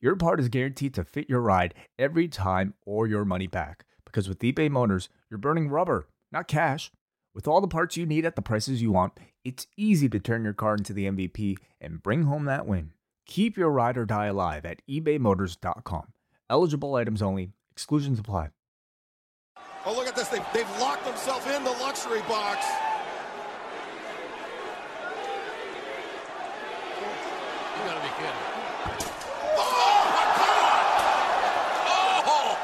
your part is guaranteed to fit your ride every time or your money back. Because with eBay Motors, you're burning rubber, not cash. With all the parts you need at the prices you want, it's easy to turn your car into the MVP and bring home that win. Keep your ride or die alive at ebaymotors.com. Eligible items only, exclusions apply. Oh, look at this. They've, they've locked themselves in the luxury box. You gotta be kidding. Oh, my God! Oh!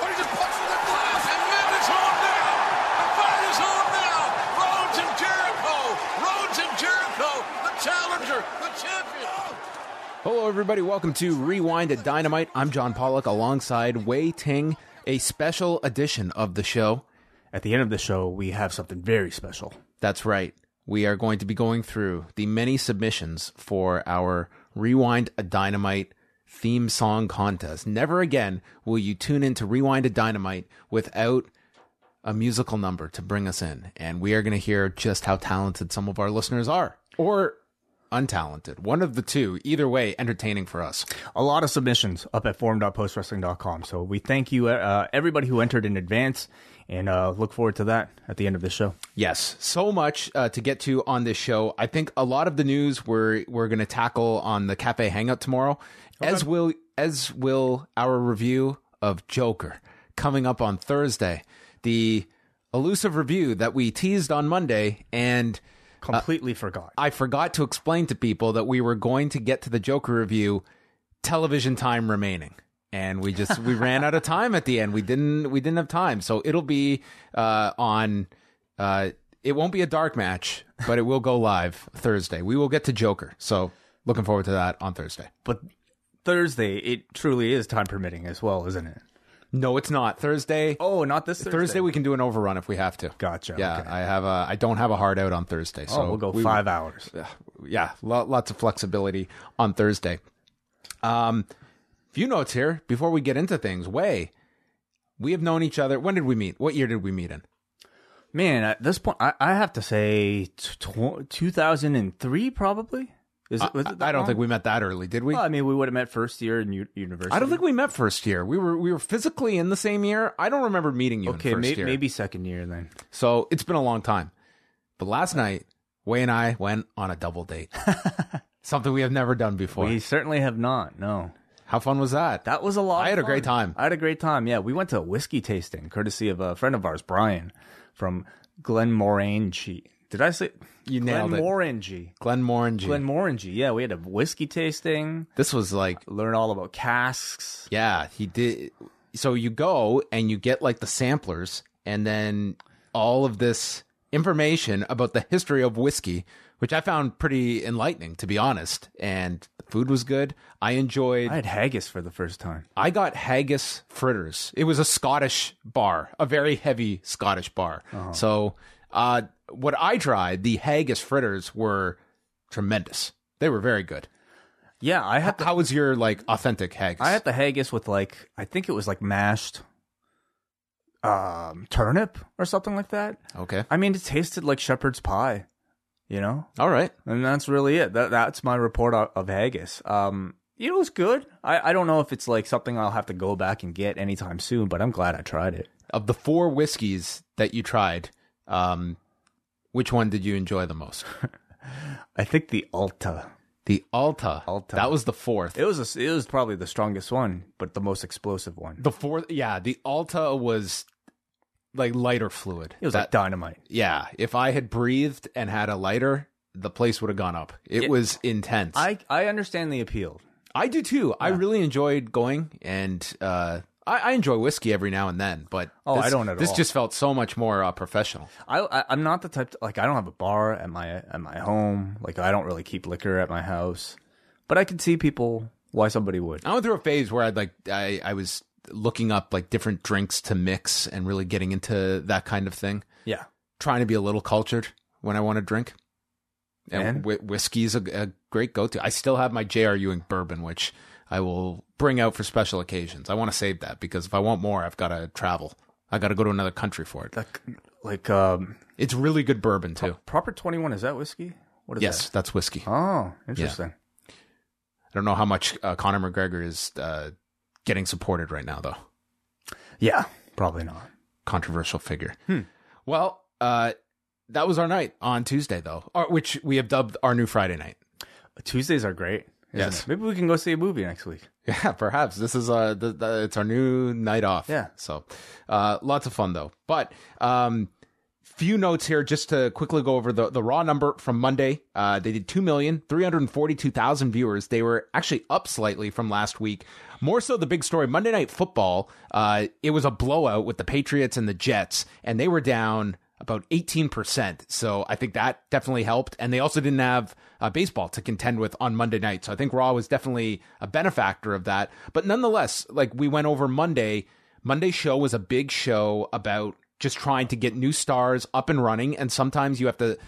What did you punch in the glass? And then it's on now. The fight is on now. Rhodes and Jericho. Rhodes and Jericho. The challenger. The champion. Hello, everybody. Welcome to Rewind at Dynamite. I'm John Pollock alongside Wai Ting, a special edition of the show. At the end of the show, we have something very special. That's right. We are going to be going through the many submissions for our Rewind a Dynamite theme song contest. Never again will you tune in to Rewind a Dynamite without a musical number to bring us in. And we are going to hear just how talented some of our listeners are or untalented. One of the two. Either way, entertaining for us. a lot of submissions up at forum.postwrestling.com. So we thank you, uh, everybody who entered in advance, and uh, look forward to that at the end of the show. Yes, so much uh, to get to on this show. I think a lot of the news we're we're going to tackle on the Cafe Hangout tomorrow, as will as will our review of Joker coming up on Thursday. The elusive review that we teased on Monday, and Completely forgot. I forgot to explain to people that we were going to get to the Joker review, television time remaining. And we just we ran out of time at the end. We didn't we didn't have time. So it'll be uh, on uh, it won't be a dark match, but it will go live Thursday. We will get to Joker. So looking forward to that on Thursday. But Thursday, it truly is time permitting as well, isn't it? No, it's not. Thursday Oh, not this Thursday. Thursday we can do an overrun if we have to. Gotcha. Yeah, okay. I have a I don't have a hard out on Thursday. So oh, we'll go we- five hours. yeah, lo- lots of flexibility on Thursday. Um, few notes here before we get into things. Wai, we have known each other. When did we meet? What year did we meet in? Man, at this point, I, I have to say tw- 2003 probably. Is it, was it I don't long? think we met that early, did we? Well, I mean, we would have met first year in u- university. I don't think we met first year. We were we were physically in the same year. I don't remember meeting you Okay, in first may- maybe second year then. So it's been a long time. But last night, Wai and I went on a double date. Something we have never done before. We certainly have not. No. How fun was that? That was a lot. I had of a great time. I had a great time. Yeah, we went to a whiskey tasting, courtesy of a friend of ours, Brian, from Glenmorangie. Did I say You nailed it. Glenmorangie. Glenmorangie. Glenmorangie. Yeah, we had a whiskey tasting. this was like Learn all about casks. Yeah, he did. So you go and you get like the samplers and then all of this information about the history of whiskey, which I found pretty enlightening, to be honest. And the food was good. I enjoyed. I had haggis for the first time. I got haggis fritters. It was a Scottish bar, a very heavy Scottish bar. Uh-huh. So, uh, what I tried, the haggis fritters were tremendous. They were very good. Yeah, I had the, How was your like authentic haggis? I had the haggis with like I think it was like mashed um turnip or something like that. okay. I mean, it tasted like shepherd's pie, you know? All right. And that's really it. That that's my report of, of haggis. Um, it was good. I, I don't know if it's like something I'll have to go back and get anytime soon, but I'm glad I tried it. of the four whiskeys that you tried, um, which one did you enjoy the most? I think the Allta. The Allta. Allta. That was the fourth. It was a, it was probably the strongest one, but the most explosive one. the fourth. Yeah, the Allta was like lighter fluid. It was That- like dynamite. yeah. If I had breathed and had a lighter, the place would have gone up. It Yeah. was intense. I I understand the appeal. I do too. I really enjoyed going, and uh, I, I enjoy whiskey every now and then. But Oh, this, I don't at This all. just felt so much more uh, professional. I, I I'm not the type to, like I don't have a bar at my at my home. Like I don't really keep liquor at my house. But I can see people why somebody would. I went through a phase where I'd like I, I was looking up like different drinks to mix and really getting into that kind of thing. Yeah. Trying to be a little cultured when I want to drink. And, And? whi- whiskey's a, a great go-to. I still have my J.R. Ewing bourbon, which I will bring out for special occasions. I want to save that because if I want more, I've got to travel. I got to go to another country for it. Like, like um, It's really good bourbon too. proper twenty one. Is that whiskey? What is Yes, that's whiskey. Oh, interesting. I don't know how much uh, Conor McGregor is uh, getting supported right now, though. Yeah, probably not. Controversial figure. Hmm. Well, uh, that was our night on Tuesday, though, or, which we have dubbed our new Friday night. Tuesdays are great. Yes. it? Maybe we can go see a movie next week. Yeah, perhaps this is uh, it's our new night off. Yeah. So, uh, lots of fun though. But um, few notes here just to quickly go over the, the raw number from Monday. Uh, they did 2,342,000 viewers. They were actually up slightly from last week. More so the big story Monday Night Football. Uh, it was a blowout with the Patriots and the Jets, and they were down about 18%. So I think that definitely helped. And they also didn't have uh, baseball to contend with on Monday night. So I think Raw was definitely a benefactor of that. But nonetheless, like we went over Monday, Monday's show was a big show about just trying to get new stars up and running. And sometimes you have to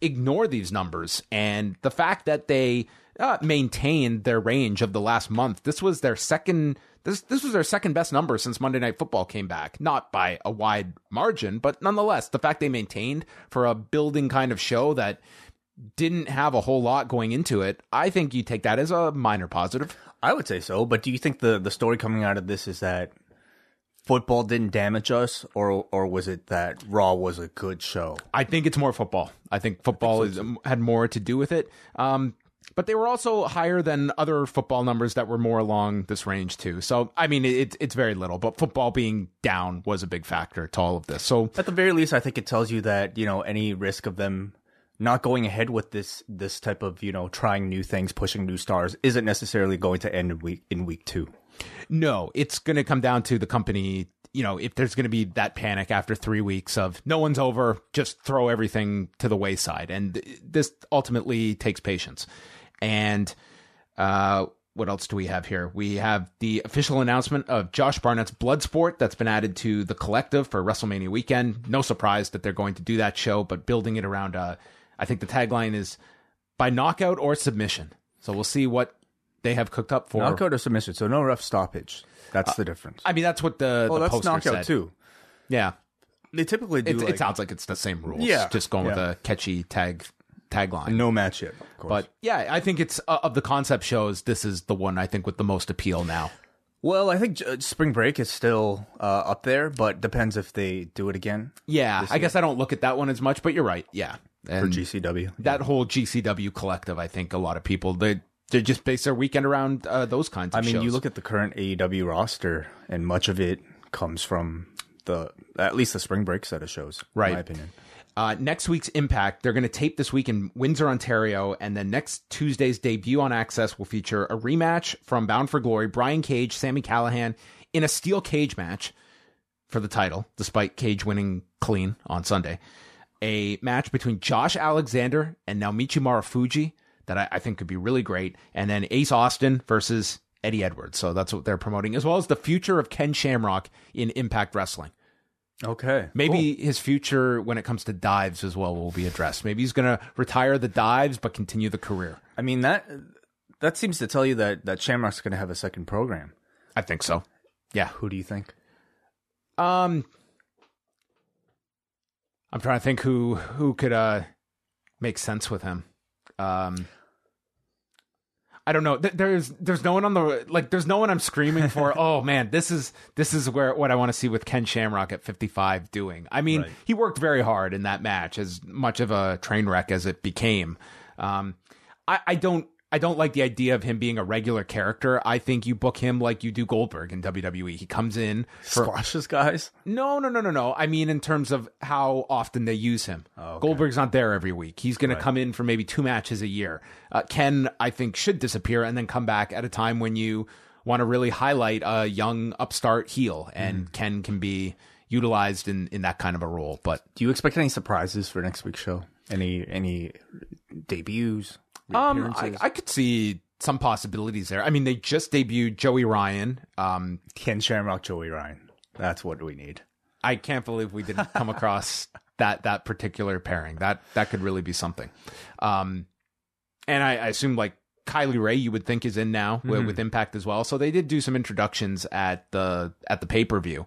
ignore these numbers. And the fact that they uh, maintained their range of the last month, this was their second. This this was their second best number since Monday Night Football came back. Not by a wide margin, but nonetheless, the fact they maintained for a building kind of show that didn't have a whole lot going into it, I think you take that as a minor positive. I would say so, but do you think the the story coming out of this is that football didn't damage us, or or was it that Raw was a good show? I think it's more football. I think football is, had more to do with it. Um, but they were also higher than other football numbers that were more along this range too. So I mean, it, it's very little, but football being down was a big factor to all of this. So At the very least, I think it tells you that you know any risk of them not going ahead with this this type of you know trying new things, pushing new stars, isn't necessarily going to end in week in week two. no, it's going to come down to the company. You know, if there's going to be that panic after three weeks of no one's over, just throw everything to the wayside. And this ultimately takes patience. And uh, what else do we have here? We have the official announcement of Josh Barnett's Bloodsport that's been added to the collective for WrestleMania weekend. No surprise that they're going to do that show, but building it around, uh, I think the tagline is by knockout or submission. So we'll see what they have cooked up for. Knockout or submission, so no rough stoppage. That's the difference. I mean, that's what the, oh, the that's poster knockout said. too. Yeah, They typically do. it, like, it sounds like it's the same rules. Yeah, just going with yeah. a catchy tag tagline. no match yet. Of course. But yeah, I think it's uh, of the concept shows. This is the one I think with the most appeal now. Well, I think uh, Spring Break is still uh, up there, but depends if they do it again Yeah, I guess I don't look at that one as much, but you're right. Yeah, for and GCW. that whole GCW collective, I think a lot of people they they just base their weekend around uh, those kinds. I mean, you look at the current AEW roster, and much of it comes from the at least the Spring Break set of shows, Right. In my opinion. Uh, next week's Impact, they're going to tape this week in Windsor, Ontario, and then next Tuesday's debut on AXS will feature a rematch from Bound for Glory, Brian Cage, Sami Callihan in a steel cage match for the title, despite Cage winning clean on Sunday. A match between Josh Alexander and Naomichi Marufuji that I, I think could be really great, and then Ace Austin versus Eddie Edwards. So that's what they're promoting, as well as the future of Ken Shamrock in Impact Wrestling. Okay, Maybe his future when it comes to dives as well will be addressed. Maybe he's going to retire the dives but continue the career. I mean that that seems to tell you that that Shamrock's going to have a second program. I think so. Yeah. Who do you think? Um I'm trying to think who who could uh make sense with him. Um I don't know. Th- There's there's no one on the like. There's no one I'm screaming for. oh man, this is this is where what I want to see with Ken Shamrock at 55 doing. I mean, Right. he worked very hard in that match, as much of a train wreck as it became. Um, I, I don't I don't like the idea of him being a regular character. I think you book him like you do Goldberg in WWE. He comes in for Squashes guys. no, no, no, no, no. I mean, in terms of how often they use him. okay. Goldberg's not there every week. He's going to come in for maybe two matches a year. Uh, Ken, I think, should disappear and then come back at a time when you want to really highlight a young upstart heel, and Ken can be utilized in in that kind of a role. But Do you expect any surprises for next week's show? Any any debuts? Um, I. I could see some possibilities there. I mean, they just debuted Joey Ryan. Um, Ken Shamrock, Joey Ryan. That's what we need. I can't believe we didn't come across that that particular pairing. That that could really be something. Um, and I, I assume like Kylie Rae, you would think is in now with, with Impact as well. So they did do some introductions at the at the pay per view.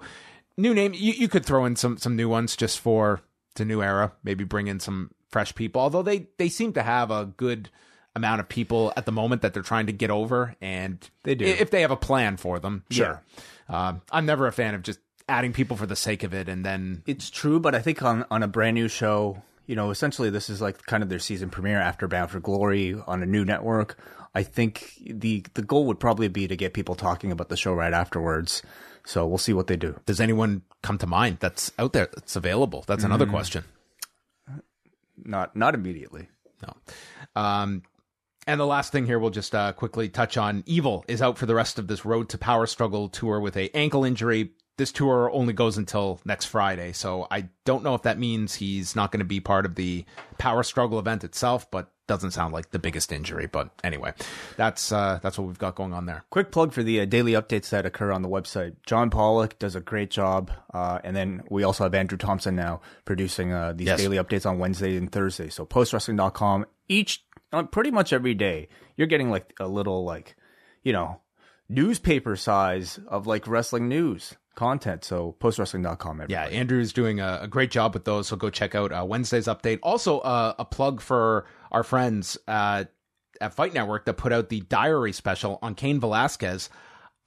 New name, you, you could throw in some some new ones just for the new era. Maybe bring in some fresh people. Although they they seem to have a good amount of people at the moment that they're trying to get over, and They do. if they have a plan for them. Sure. Yeah. Um, I'm never a fan of just adding people for the sake of it and then It's true, but I think on, on a brand new show, you know, essentially this is like kind of their season premiere after Bound for Glory on a new network. I think the the goal would probably be to get people talking about the show right afterwards. So we'll see what they do. does anyone come to mind that's out there that's available? That's another question. Not not immediately. No. Um, and the last thing here, we'll just uh, quickly touch on. Evil is out for the rest of this Road to Power Struggle tour with a ankle injury. This tour only goes until next Friday, so I don't know if that means he's not going to be part of the Power Struggle event itself. But doesn't sound like the biggest injury. But anyway, that's uh, that's what we've got going on there. Quick plug for the uh, daily updates that occur on the website. John Pollock does a great job, uh, and then we also have Andrew Thompson now producing uh, these Yes. daily updates on Wednesday and Thursday. So postwrestling.com each, pretty much every day, you're getting like a little like, you know, newspaper size of like wrestling news content. So postwrestling.com. Every Yeah, Andrew's doing a, a great job with those, so go check out uh, Wednesday's update. Also, uh, a plug for our friends uh, at Fight Network that put out the Diary special on Cain Velasquez.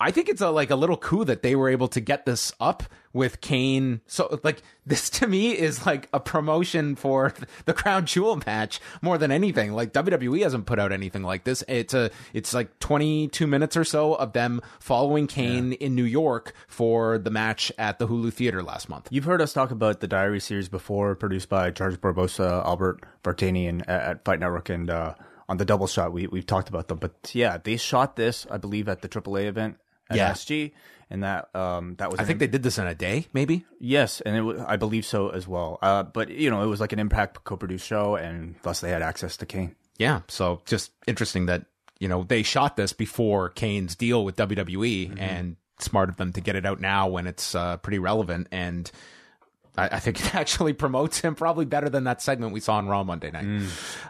I think it's a like a little coup that they were able to get this up with Cain. So like this to me is like a promotion for the Crown Jewel match more than anything. Like WWE hasn't put out anything like this. It's a it's like 22 minutes or so of them following Cain in New York for the match at the Hulu Theater last month. You've heard us talk about the Diary series before, produced by George Barbosa, Albert Bartanian at, at Fight Network, and uh, on the Double Shot, we we've talked about them. But yeah, they shot this, I believe, at the AAA event at Yeah. SG, and that um that was I think they did this in a day, maybe. yes, and it was, I believe so as well. Uh, but you know, it was like an Impact co-produced show, and thus they had access to Cain. Yeah, so just interesting that you know they shot this before Cain's deal with WWE, and smart of them to get it out now when it's uh, pretty relevant. And I, I think it actually promotes him probably better than that segment we saw on Raw Monday night.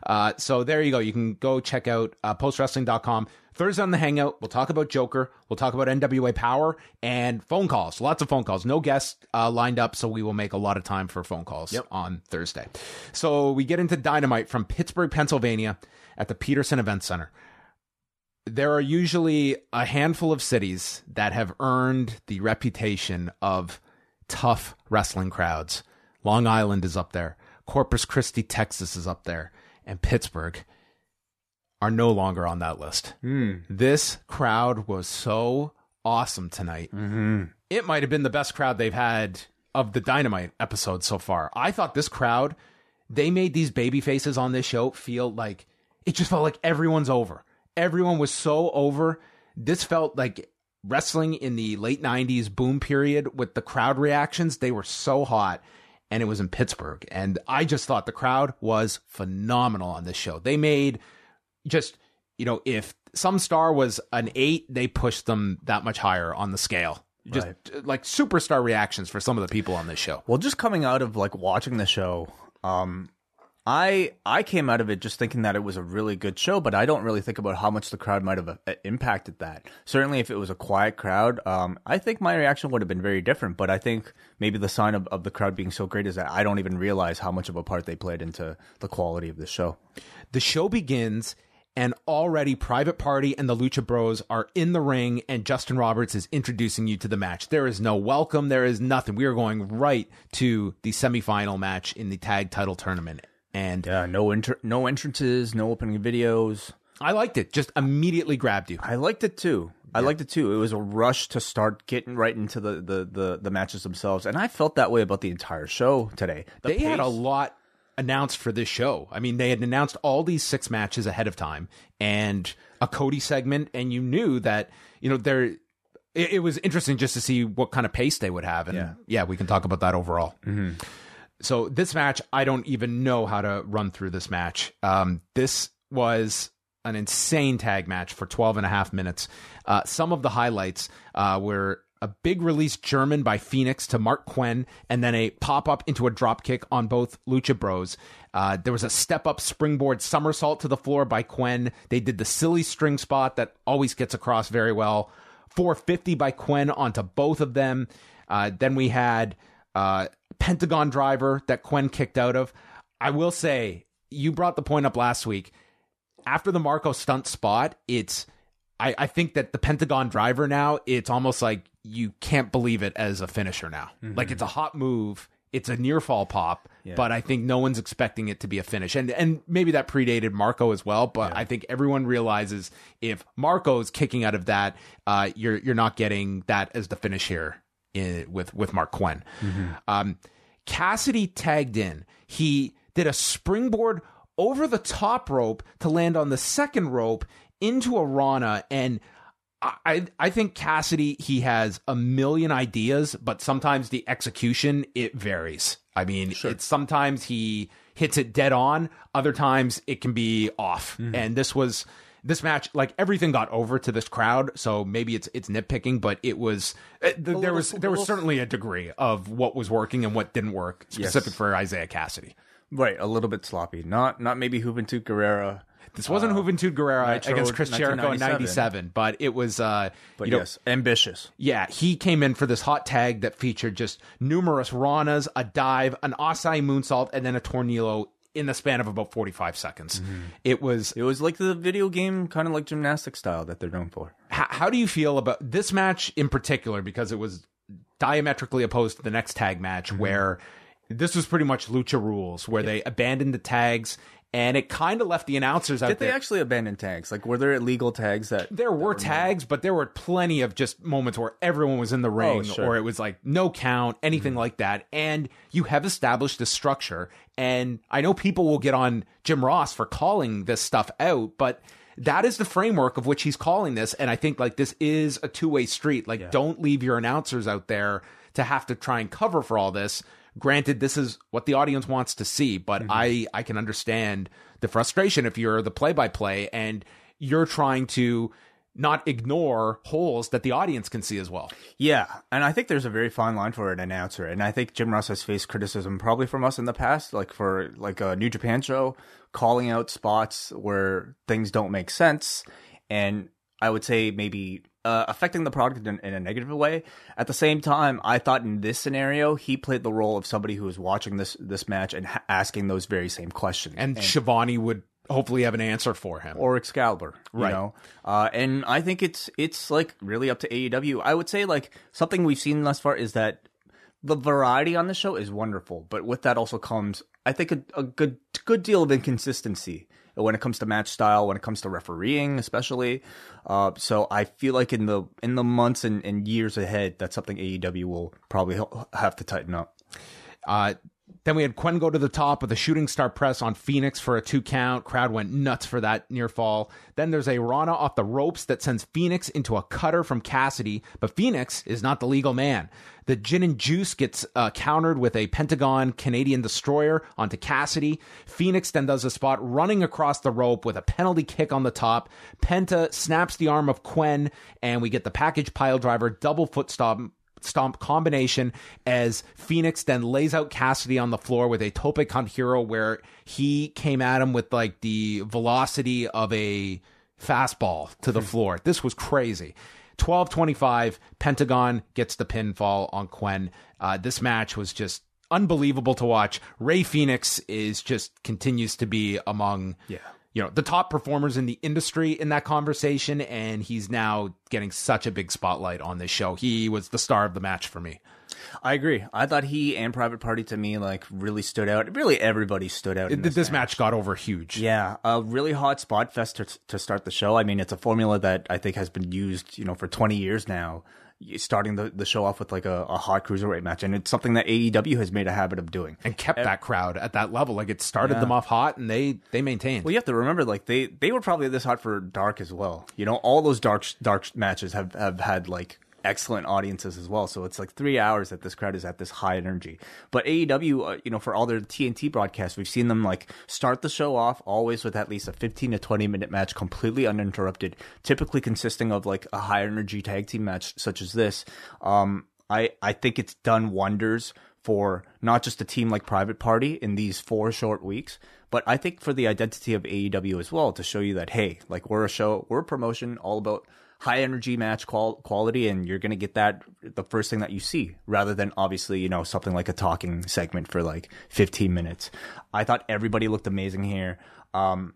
Uh, so there you go. You can go check out uh, postwrestling.com. Thursday on the Hangout, we'll talk about Joker. We'll talk about NWA Power and phone calls. Lots of phone calls. No guests uh, lined up, so we will make a lot of time for phone calls on Thursday. So we get into Dynamite from Pittsburgh, Pennsylvania at the Petersen Event Center. There are usually a handful of cities that have earned the reputation of tough wrestling crowds. Long Island is up there. Corpus Christi, Texas is up there. And Pittsburgh are no longer on that list. Hmm. This crowd was so awesome tonight. Mm-hmm. It might have been the best crowd they've had of the Dynamite episode so far. I thought this crowd, they made these baby faces on this show feel like it just felt like everyone's over. Everyone was so over. This felt like wrestling in the late 90s boom period with the crowd reactions. They were so hot and it was in Pittsburgh. And I just thought the crowd was phenomenal on this show. They made just, you know, if some star was an eight, they pushed them that much higher on the scale. Just uh, like superstar reactions for some of the people on this show. Well, just coming out of like watching the show, um, I I came out of it just thinking that it was a really good show, but I don't really think about how much the crowd might have uh, impacted that. Certainly, if it was a quiet crowd, um, I think my reaction would have been very different. But I think maybe the sign of, of the crowd being so great is that I don't even realize how much of a part they played into the quality of the show. The show begins, and already Private Party and the Lucha Bros are in the ring, and Justin Roberts is introducing you to the match. There is no welcome, there is nothing. We are going right to the semifinal match in the tag title tournament. And Yeah, no inter- no entrances, no opening videos. I liked it, just immediately grabbed you. I liked it too. I liked it too. It was a rush to start getting right into the, the, the, the matches themselves, and I felt that way about the entire show today. The they had a lot announced for this show. I mean, they had announced all these six matches ahead of time and a Cody segment, and you knew that you know there. It, it was interesting just to see what kind of pace they would have, and yeah, Yeah. we can talk about that overall. Mm-hmm. So this match, I don't even know how to run through this match. Um, this was an insane tag match for 12 and a half minutes. Uh, some of the highlights uh, were a big release German by Fenix to Marq Quen, and then a pop up into a drop kick on both Lucha Bros. Uh, there was a step up springboard somersault to the floor by Quen. They did the silly string spot that always gets across very well. 450 by Quen onto both of them. Uh, then we had uh, Pentagon driver that Quen kicked out of. I will say, you brought the point up last week. After the Marko stunt spot, it's I, I think that the Pentagon driver now, it's almost like you can't believe it as a finisher now. Like it's a hot move. It's a near fall pop, but I think no one's expecting it to be a finish. And and maybe that predated Marko as well, but I think everyone realizes if Marko's kicking out of that, uh, you're you're not getting that as the finish here in, with with Marq Quen. Um, Kassidy tagged in. He did a springboard over the top rope to land on the second rope into a Rana and I I think Kassidy he has a million ideas, but sometimes the execution it varies. I mean, it's sometimes he hits it dead on, other times it can be off. And this was this match like everything got over to this crowd, so maybe it's it's nitpicking, but it was uh, th- there was there was certainly a degree of what was working and what didn't work specific for Isiah Kassidy. Right, a little bit sloppy. Not not maybe Juventud Guerrera, This wasn't Juventud Guerrera Nitro against Chris Jericho in '97, but it was uh, but you know, yes, ambitious. Yeah, he came in for this hot tag that featured just numerous ranas, a dive, an Asai moonsault, and then a tornillo in the span of about 45 seconds. Mm-hmm. It was. It was like the video game, kind of like gymnastic style that they're known for. How, how do you feel about this match in particular? Because it was diametrically opposed to the next tag match, mm-hmm. where this was pretty much lucha rules, where they abandoned the tags. And it kind of left the announcers out there. Did they there. actually abandon tags? Like, were there illegal tags that there were tags, but there were plenty of just moments where everyone was in the oh, ring, sure. or it was like no count, anything mm-hmm. like that. And you have established a structure. And I know people will get on Jim Ross for calling this stuff out, but that is the framework of which he's calling this. And I think like this is a two way street. Like, don't leave your announcers out there to have to try and cover for all this. Granted, this is what the audience wants to see, but mm-hmm. I I can understand the frustration if you're the play by play and you're trying to not ignore holes that the audience can see as well. Yeah, and I think there's a very fine line for an announcer, and I think Jim Ross has faced criticism probably from us in the past, like for like a New Japan show, calling out spots where things don't make sense, and I would say maybe uh, affecting the product in, in a negative way. At the same time, I thought in this scenario he played the role of somebody who was watching this this match and ha- asking those very same questions, And, Schiavone would hopefully have an answer for him. or Excalibur, you Right. know. Uh, and I think it's it's like really up to AEW. I would say like something we've seen thus far is that the variety on the show is wonderful, but with that also comes I think a, a good good deal of inconsistency when it comes to match style, when it comes to refereeing, especially. Uh, so I feel like in the in the months and, and years ahead, that's something AEW will probably have to tighten up. Uh, then we had Quen go to the top with a shooting star press on Fenix for a two count. Crowd went nuts for that near fall. Then there's a Rana off the ropes that sends Fenix into a cutter from Kassidy, but Fenix is not the legal man. The gin and juice gets uh, countered with a Pentagon Canadian destroyer onto Kassidy. Fenix then does a spot running across the rope with a penalty kick on the top. Penta snaps the arm of Quen, and we get the package pile driver double foot stomp stomp combination as Fenix then lays out Kassidy on the floor with a tope con hilo where he came at him with like the velocity of a fastball to the floor. This was crazy. 12-25, Pentagon gets the pinfall on Quen. Uh, this match was just unbelievable to watch. Rey Fenix is just continues to be among Yeah. You know the top performers in the industry in that conversation and he's now getting such a big spotlight on this show he was the star of the match for me I agree. I thought he and Private Party to me like really stood out. Really, everybody stood out. in this, this match got over huge Yeah, a really hot spot fest to, to start the show. I mean, it's a formula that I think has been used, you know, for 20 years now. Starting the, the show off with like a, a hot cruiserweight match, and it's something that AEW has made a habit of doing. and kept that crowd at that level like it started Yeah. them off hot and they they maintained Well, you have to remember, like they they were probably this hot for Dark as well. You know, all those dark dark matches have have had like excellent audiences as well. So it's like three hours that this crowd is at this high energy. But AEW, uh, you know, for all their TNT broadcasts, we've seen them like start the show off always with at least a 15 to 20 minute match, completely uninterrupted, typically consisting of like a high energy tag team match such as this. Um, I, I think it's done wonders for not just a team like Private Party in these four short weeks, but I think for the identity of AEW as well to show you that hey, like we're a show, we're a promotion all about high energy match qual- quality, and you're gonna get that the first thing that you see, rather than obviously you know something like a talking segment for like 15 minutes. I thought everybody looked amazing here. Um,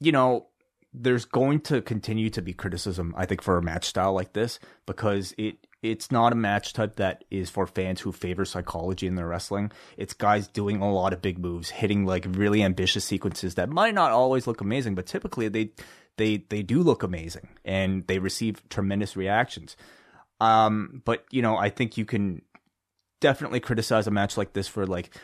you know, there's going to continue to be criticism, I think, for a match style like this because it it's not a match type that is for fans who favor psychology in their wrestling. It's guys doing a lot of big moves, hitting like really ambitious sequences that might not always look amazing, but typically they they they do look amazing and they receive tremendous reactions. Um, but you know, I think you can definitely criticize a match like this for like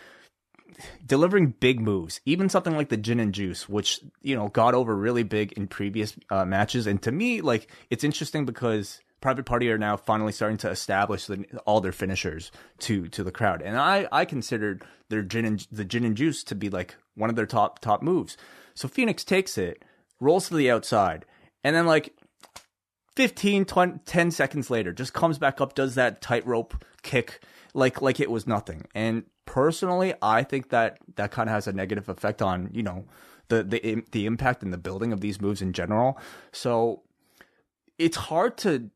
delivering big moves, even something like the gin and juice, which you know got over really big in previous uh, matches. And to me, like it's interesting because Private Party are now finally starting to establish the, all their finishers to to the crowd, and I I considered their gin and the gin and juice to be like one of their top top moves. So Fenix takes it, rolls to the outside, and then like 15, 20, 10 seconds later, just comes back up, does that tightrope kick like like it was nothing. And personally, I think that that kind of has a negative effect on you know the the the impact and the building of these moves in general. So it's hard to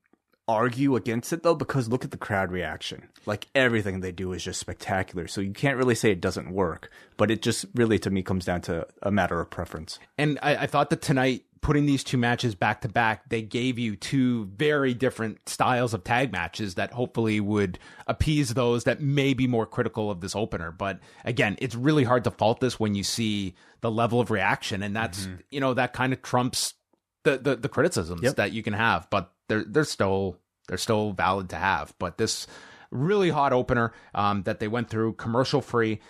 argue against it though because look at the crowd reaction. Like everything they do is just spectacular. So you can't really say it doesn't work but it just really to me comes down to a matter of preference. And I, I thought that tonight, putting these two matches back to back, they gave you two very different styles of tag matches that hopefully would appease those that may be more critical of this opener. But again, it's really hard to fault this when you see the level of reaction, and that's mm-hmm. you know that kind of trumps the the, the criticisms Yep. that you can have, but they're they're still they're still valid to have. But this really hot opener um, that they went through commercial free.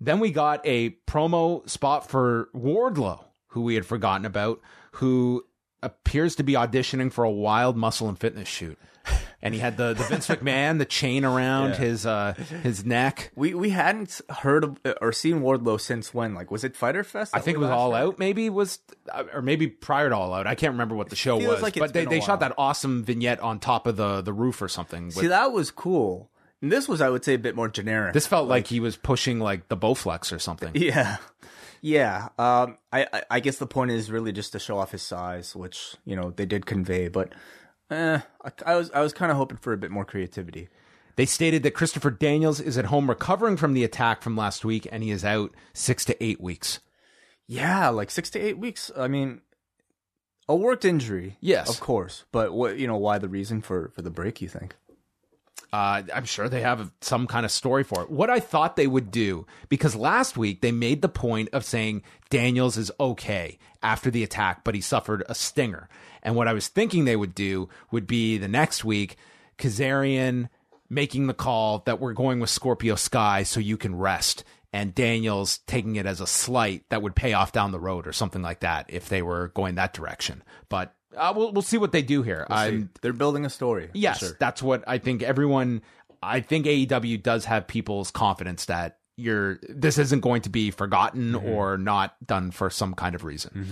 Then we got a promo spot for Wardlow, who we had forgotten about, who appears to be auditioning for a wild muscle and fitness shoot. And he had the, the Vince McMahon, the chain around Yeah. his uh, his neck. we we hadn't heard of or seen wardlow since when like was it Fyter Fest I think it was All? Out, maybe was, uh, or maybe prior to All Out. I can't remember what the show was, like but they, they shot that awesome vignette on top of the the roof or something. with- see that was cool and this was i would say a bit more generic this felt like he was pushing like the Bowflex or something. Yeah. Yeah. Um, I, I, I guess the point is really just to show off his size, which, you know, they did convey, but eh, I, I was I was kind of hoping for a bit more creativity. They stated that Christopher Daniels is at home recovering from the attack from last week, and he is out six to eight weeks. Yeah, like six to eight weeks. I mean, a worked injury. Yes. Of course. But what, you know, why the reason for, for the break, you think? Uh, I'm sure they have some kind of story for it. What I thought they would do, because last week they made the point of saying Daniels is okay after the attack, but he suffered a stinger. And what I was thinking they would do would be the next week, Kazarian making the call that we're going with Scorpio Sky so you can rest. And Daniels taking it as a slight that would pay off down the road or something like that if they were going that direction. But uh, we'll, we'll see what they do here. I'm They're building a story. Yes, sure. that's what I think everyone I think AEW does have people's confidence that you're this isn't going to be forgotten Mm-hmm. or not done for some kind of reason.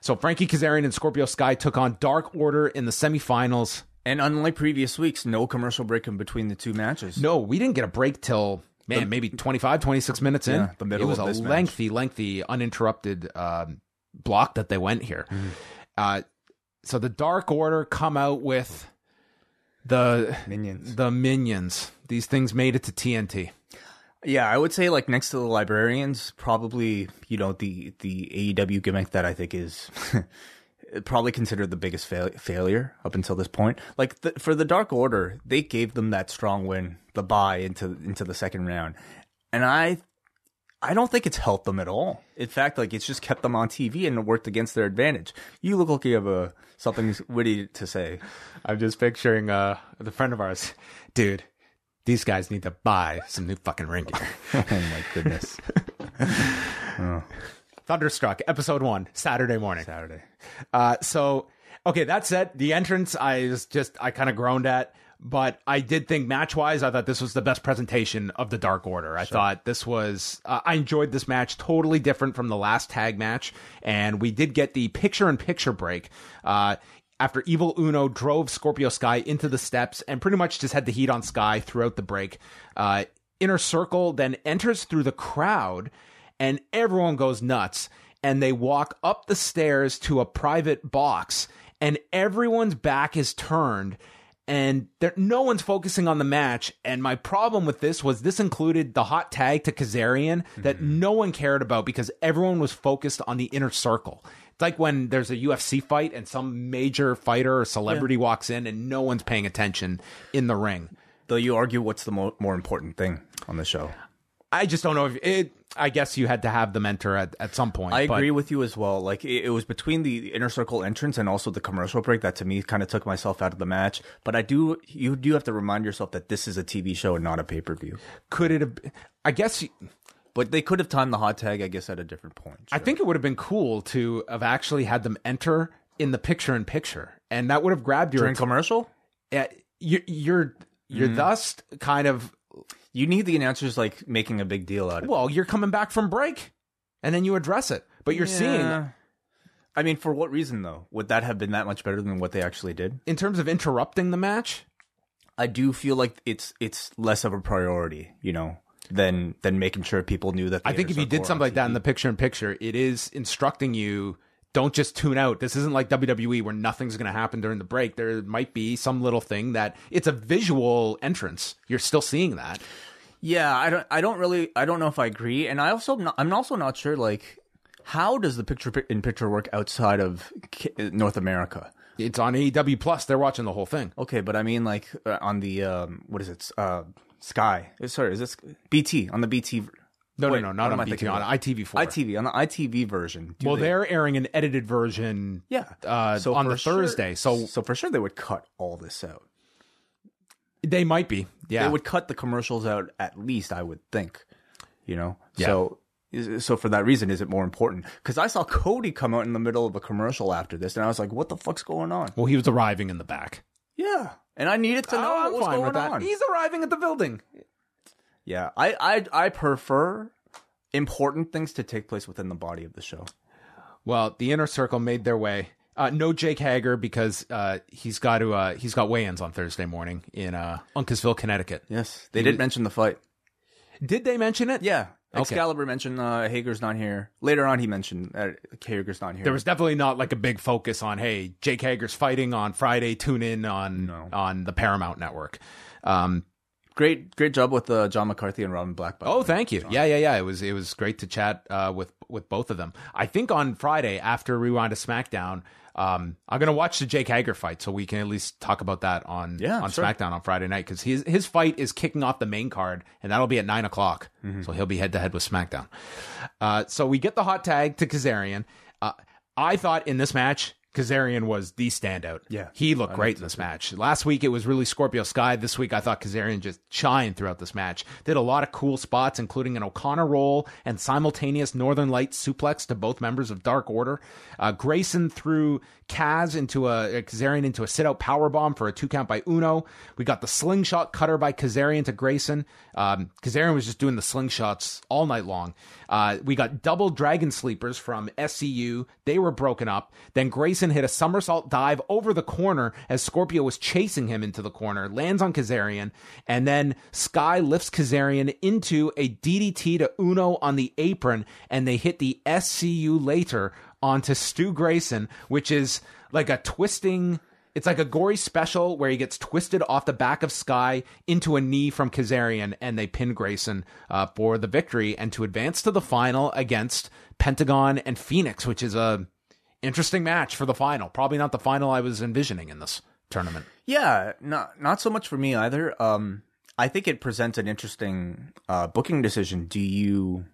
So Frankie Kazarian and Scorpio Sky took on Dark Order in the semifinals. And unlike previous weeks, no commercial break in between the two matches. No, we didn't get a break till man, maybe 25, 26 minutes in. Yeah, the middle It was a this match. lengthy, lengthy, uninterrupted um, block that they went here. Mm-hmm. Uh, so the Dark Order come out with the Minions. the minions. These things made it to TNT. Yeah, I would say like next to the librarians, probably you know the the AEW gimmick that I think is probably considered the biggest fail- failure up until this point. Like the, for the Dark Order, they gave them that strong win, the bye into into the second round, and I I don't think it's helped them at all. In fact, like it's just kept them on TV and it worked against their advantage. You look like you have a something witty to say. I'm just picturing uh, the friend of ours, dude. These guys need to buy some new fucking ring gear. oh my goodness! Thunderstruck, episode one, Saturday morning. Saturday. Uh, so, okay, that said, the entrance I was just, I kind of groaned at, But I did think match wise, I thought this was the best presentation of the Dark Order. I thought this was, uh, I enjoyed this match, totally different from the last tag match. And we did get the picture in picture break. Uh, after Evil Uno drove Scorpio Sky into the steps and pretty much just had the heat on Sky throughout the break. Uh, Inner Circle then enters through the crowd and everyone goes nuts. And they walk up the stairs to a private box and everyone's back is turned and there, no one's focusing on the match. And my problem with this was this included the hot tag to Kazarian that mm-hmm. no one cared about because everyone was focused on the inner circle. It's like when there's a UFC fight and some major fighter or celebrity walks in and no one's paying attention in the ring. Though you argue what's the mo- more important thing on the show. I just don't know if it. I guess you had to have the mentor at, at some point. I but- agree with you as well. Like it, it was between the inner circle entrance and also the commercial break that to me kind of took myself out of the match. But I do, you do have to remind yourself that this is a TV show and not a pay per view. Could it have? I guess. But they could have timed the hot tag, I guess, at a different point. I think it would have been cool to have actually had them enter in the picture in picture, and that would have grabbed your. during commercial, uh, you're you're, you're thus kind of you need the announcers like making a big deal out of it. well, you're coming back from break, and then you address it, but you're seeing. Yeah. I mean, for what reason though? Would that have been that much better than what they actually did? In terms of interrupting the match, I do feel like it's it's less of a priority, you know, than than making sure people knew that. I think if you did something like that in the picture in picture, it is instructing you don't just tune out. This isn't like WWE where nothing's going to happen during the break. There might be some little thing that it's a visual entrance. You're still seeing that. Yeah, I don't. I don't really. I don't know if I agree, and I also. Not, I'm also not sure. Like, how does the picture in picture work outside of North America? It's on AEW Plus. They're watching the whole thing. Okay, but I mean, like uh, on the um, what is it? Uh, Sky. Sorry, is this BT on the BT? No, Wait, no, no, not on BT, on? ITV4. ITV on the ITV version. well, they- they're airing an edited version. yeah uh, So on the sure- Thursday. So so for sure they would cut all this out. they might be. Yeah. They would cut the commercials out at least. I would think. You know. Yeah. So. So for that reason, is it more important? Because I saw Cody come out in the middle of a commercial after this, and I was like, "What the fuck's going on?" well, he was arriving in the back. Yeah, and I needed to know Oh, what was going on. He's arriving at the building. Yeah, I, I I prefer important things to take place within the body of the show. Well, the inner circle made their way. Uh, no Jake Hager because uh, he's got to uh, he's got weigh-ins on Thursday morning in uh, Uncasville, Connecticut. Yes, they did mention the fight. Did they mention it? Yeah, Okay. Excalibur mentioned uh, Hager's not here. Later on, he mentioned uh, Hager's not here. There was definitely not like a big focus on hey Jake Hager's fighting on Friday. Tune in on on the Paramount Network. Um, great great job with uh, John McCarthy and Robin Black. Oh, thank you. Yeah, yeah, yeah. It was it was great to chat uh, with with both of them. I think on Friday after Rewind to SmackDown, um, I'm gonna watch the Jake Hager fight so we can at least talk about that on Yeah, on sure. SmackDown on Friday night because his his fight is kicking off the main card and that'll be at nine o'clock. Mm-hmm. So he'll be head to head with SmackDown. Uh, so we get the hot tag to Kazarian. Uh, I thought in this match. Kazarian was the standout. Yeah, He looked great in this match. Last week it was really Scorpio Sky. This week I thought Kazarian just shined throughout this match. Did a lot of cool spots, including an O'Connor roll and simultaneous Northern Light suplex to both members of Dark Order. Uh, Grayson threw Kaz into a, Kazarian into a sit out power bomb for a two count by Uno. We got the slingshot cutter by Kazarian to Grayson. Um, Kazarian was just doing the slingshots all night long. Uh, we got double dragon sleepers from SCU. They were broken up. Then Grayson hit a somersault dive over the corner as Scorpio was chasing him into the corner, lands on Kazarian, and then Sky lifts Kazarian into a DDT to Uno on the apron, and they hit the SCU later onto Stu Grayson, which is like a twisting. It's like a gory special where he gets twisted off the back of Sky into a knee from Kazarian, and they pin Grayson uh, for the victory and to advance to the final against Pentagon and Fenix, which is a interesting match for the final. Probably not the final I was envisioning in this tournament. Yeah, not not so much for me either. Um, I think it presents an interesting uh, booking decision. Do you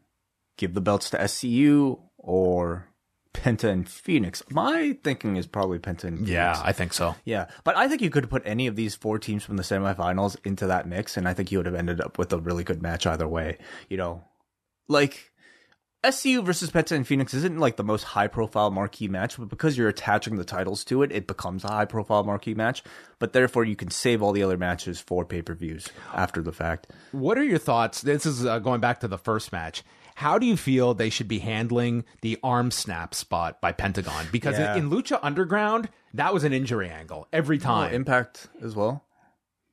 give the belts to SCU or Penta and Fenix? My thinking is probably Penta and Fenix. Yeah, I think so. Yeah, but I think you could put any of these four teams from the semifinals into that mix, and I think you would have ended up with a really good match either way. You know, like SCU versus Penta and Fenix isn't like the most high profile marquee match, but because you're attaching the titles to it, it becomes a high profile marquee match. But therefore, you can save all the other matches for pay per views after the fact. What are your thoughts? This is uh, going back to the first match. How do you feel they should be handling the arm snap spot by Pentagon? Because Yeah. in, in Lucha Underground, that was an injury angle every time. Impact as well.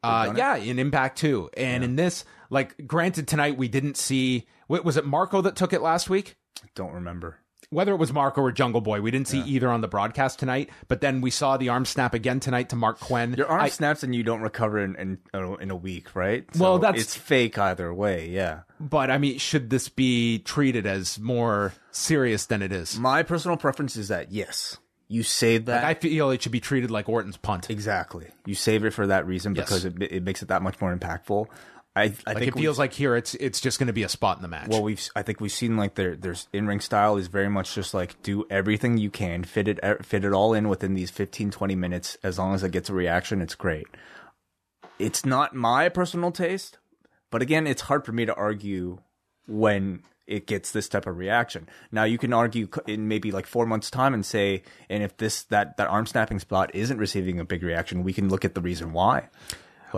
Uh, yeah, in Impact too. And in this, like, granted, tonight we didn't see. wa- Was it Marko that took it last week? Don't remember. Whether it was Marko or Jungle Boy, we didn't see either on the broadcast tonight. But then we saw the arm snap again tonight to Marq Quen. Your arm I- snaps and you don't recover in in, uh, in a week, right? Well, that's- it's fake either way. Yeah. but I mean, should this be treated as more serious than it is? My personal preference is that yes, you save that. I feel it should be treated like Orton's punt. exactly. You save it for that reason Yes. because it it makes it that much more impactful. I I Like think it feels like here it's it's just going to be a spot in the match. Well, we've I think we've seen like their there's in ring style is very much just like do everything you can, fit it er, fit it all in within these 15 20 minutes as long as it gets a reaction, it's great. It's not my personal taste, but again, it's hard for me to argue when it gets this type of reaction. Now you can argue in maybe like 4 months time and say and if this that that arm snapping spot isn't receiving a big reaction, we can look at the reason why.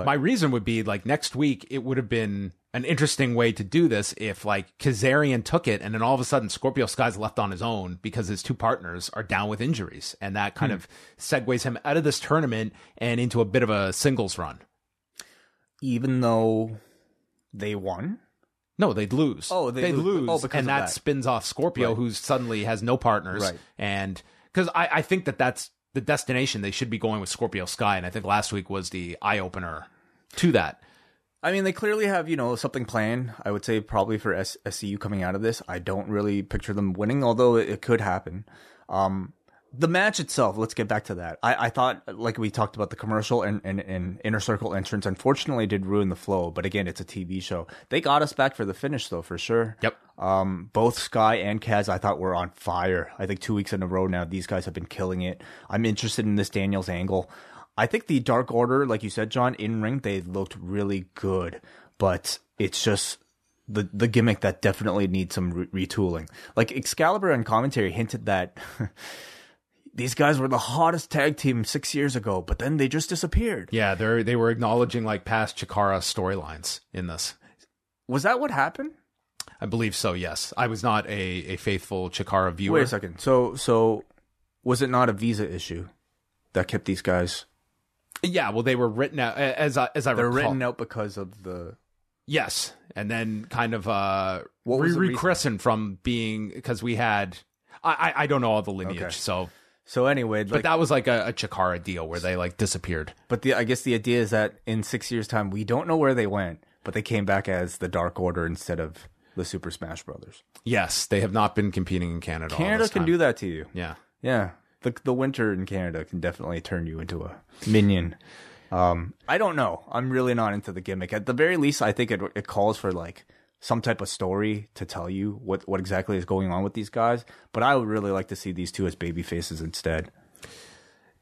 My reason would be like next week, it would have been an interesting way to do this if like Kazarian took it and then all of a sudden Scorpio Sky's left on his own because his two partners are down with injuries. And that kind hmm. of segues him out of this tournament and into a bit of a singles run. Even though they won, No, they'd lose. Oh, they'd they'd oh, lose. Oh, and that, that. spins off Scorpio, Right. who suddenly has no partners. Right. And because I, I think that that's the destination they should be going with Scorpio Sky. And I think last week was the eye opener to that. I mean, they clearly have, you know, something planned. I would say probably for SCU coming out of this. I don't really picture them winning, although it, it could happen. Um, the match itself, let's get back to that. I, I thought, like we talked about the commercial and, and, and inner circle entrance, unfortunately did ruin the flow. But again, it's a TV show. They got us back for the finish, though, for sure. Yep. Um, both Sky and Kaz, I thought were on fire. I think two weeks in a row now, these guys have been killing it. I'm interested in this Daniels angle. I think the Dark Order, like you said, John, in ring, they looked really good, but it's just the the gimmick that definitely needs some re- retooling. Like Excalibur and commentary hinted that these guys were the hottest tag team six years ago, but then they just disappeared. Yeah, they they were acknowledging like past Chikara storylines in this. Was that what happened? I believe so. Yes, I was not a, a faithful Chikara viewer. Wait a second. So so was it not a visa issue that kept these guys? Yeah, well, they were written out as I, as I They're recall. written out because of the Yes, and then kind of uh, What was the re- rechristened from being because we had. I, I I don't know all the lineage, Okay. so So anyway, but that was like a, a Chikara deal where they like disappeared. but the I guess the idea is that in six years' time, we don't know where they went, but they came back as the Dark Order instead of the Super Smash Brothers. Yes, they have not been competing in Canada. Canada can do that to you. Yeah, Yeah, the the winter in Canada can definitely turn you into a minion. Um, I don't know. I'm really not into the gimmick. At the very least, I think it it calls for like some type of story to tell you what what exactly is going on with these guys. But I would really like to see these two as baby faces instead.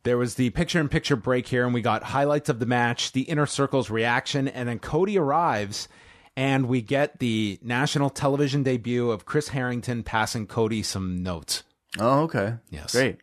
There was the picture in picture break here, and we got highlights of the match, the inner circle's reaction, and then Cody arrives, and we get the national television debut of Chris Harrington passing Cody some notes. Oh, okay. Yes. great.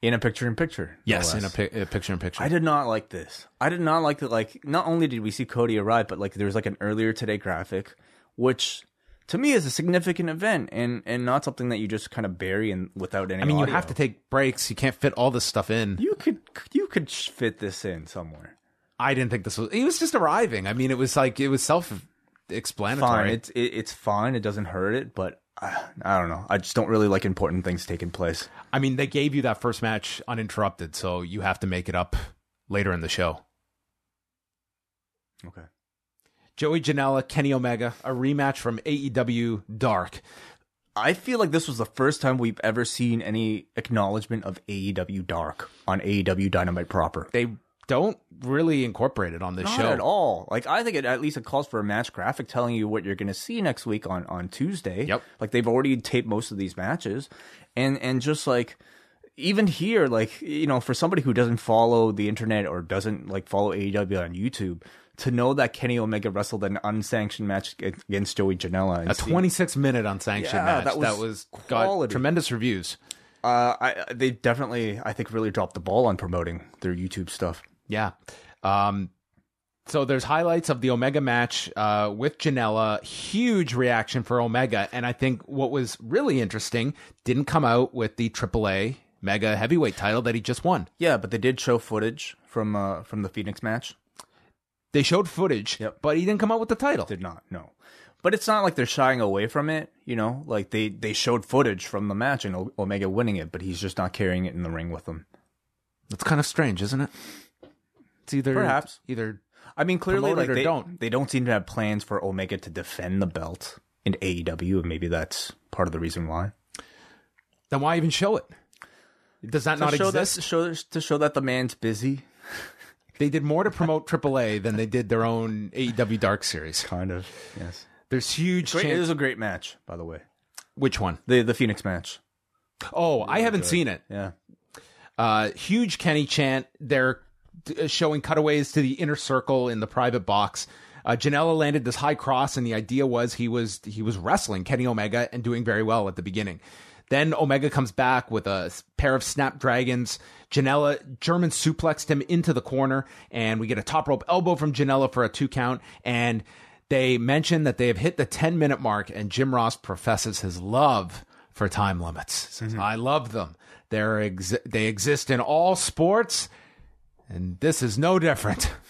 In a picture in picture. Yes, in a, pi- a picture in picture. I did not like this. I did not like that. Like, not only did we see Cody arrive, but like there was like an earlier today graphic, which to me is a significant event and and not something that you just kind of bury and without any. I mean, you audio. have to take breaks. You can't fit all this stuff in. You could you could sh- fit this in somewhere. I didn't think this was. He was just arriving. I mean, it was like it was self-explanatory. Fine, it's it, it's fine. It doesn't hurt it, but uh, I don't know. I just don't really like important things taking place. I mean, they gave you that first match uninterrupted, so you have to make it up later in the show. Okay. Joey Janela, Kenny Omega, a rematch from AEW Dark. I feel like this was the first time we've ever seen any acknowledgement of AEW Dark on AEW Dynamite proper. They don't really incorporate it on this Not show at all. Like I think it at least it calls for a match graphic telling you what you're going to see next week on on Tuesday. Yep. Like they've already taped most of these matches, and and just like even here, like you know, for somebody who doesn't follow the internet or doesn't like follow AEW on YouTube, to know that Kenny Omega wrestled an unsanctioned match against Joey Janela. A 26 minute unsanctioned Yeah, match that that was was, got tremendous reviews. Uh, I they definitely I think really dropped the ball on promoting their YouTube stuff. Yeah. Um, so there's highlights of the Omega match uh, with Janela. Huge reaction for Omega, and I think what was really interesting didn't come out with the AAA Mega Heavyweight title that he just won. Yeah, but they did show footage from uh from the Fenix match. They showed footage, Yep. but he didn't come out with the title. Did not no, but it's not like they're shying away from it. You know, like they they showed footage from the match and Omega winning it, but he's just not carrying it in the ring with him. That's kind of strange, isn't it? It's either Perhaps. either I mean, clearly, like or they don't. they don't seem to have plans for Omega to defend the belt in AEW, and maybe that's part of the reason why. then why even show it? Does that not show exist? That, to show to show that the man's busy. They did more to promote AAA than they did their own AEW Dark series. Kind of. Yes. There's huge Great, it chance. was a great match, by the way. Which one? The the Fenix match. Oh, I haven't seen it. Yeah. Uh, huge Kenny chant. They're uh, showing cutaways to the inner circle in the private box. Uh, Janela landed this high cross, and the idea was he was he was wrestling Kenny Omega and doing very well at the beginning. Then Omega comes back with a pair of snapdragons. Janela German suplexed him into the corner, and we get a top rope elbow from Janela for a two count. And they mention that they have hit the 10 minute mark, and Jim Ross professes his love for time limits. Says, mm-hmm. I love them. They're ex- they exist in all sports, and this is no different.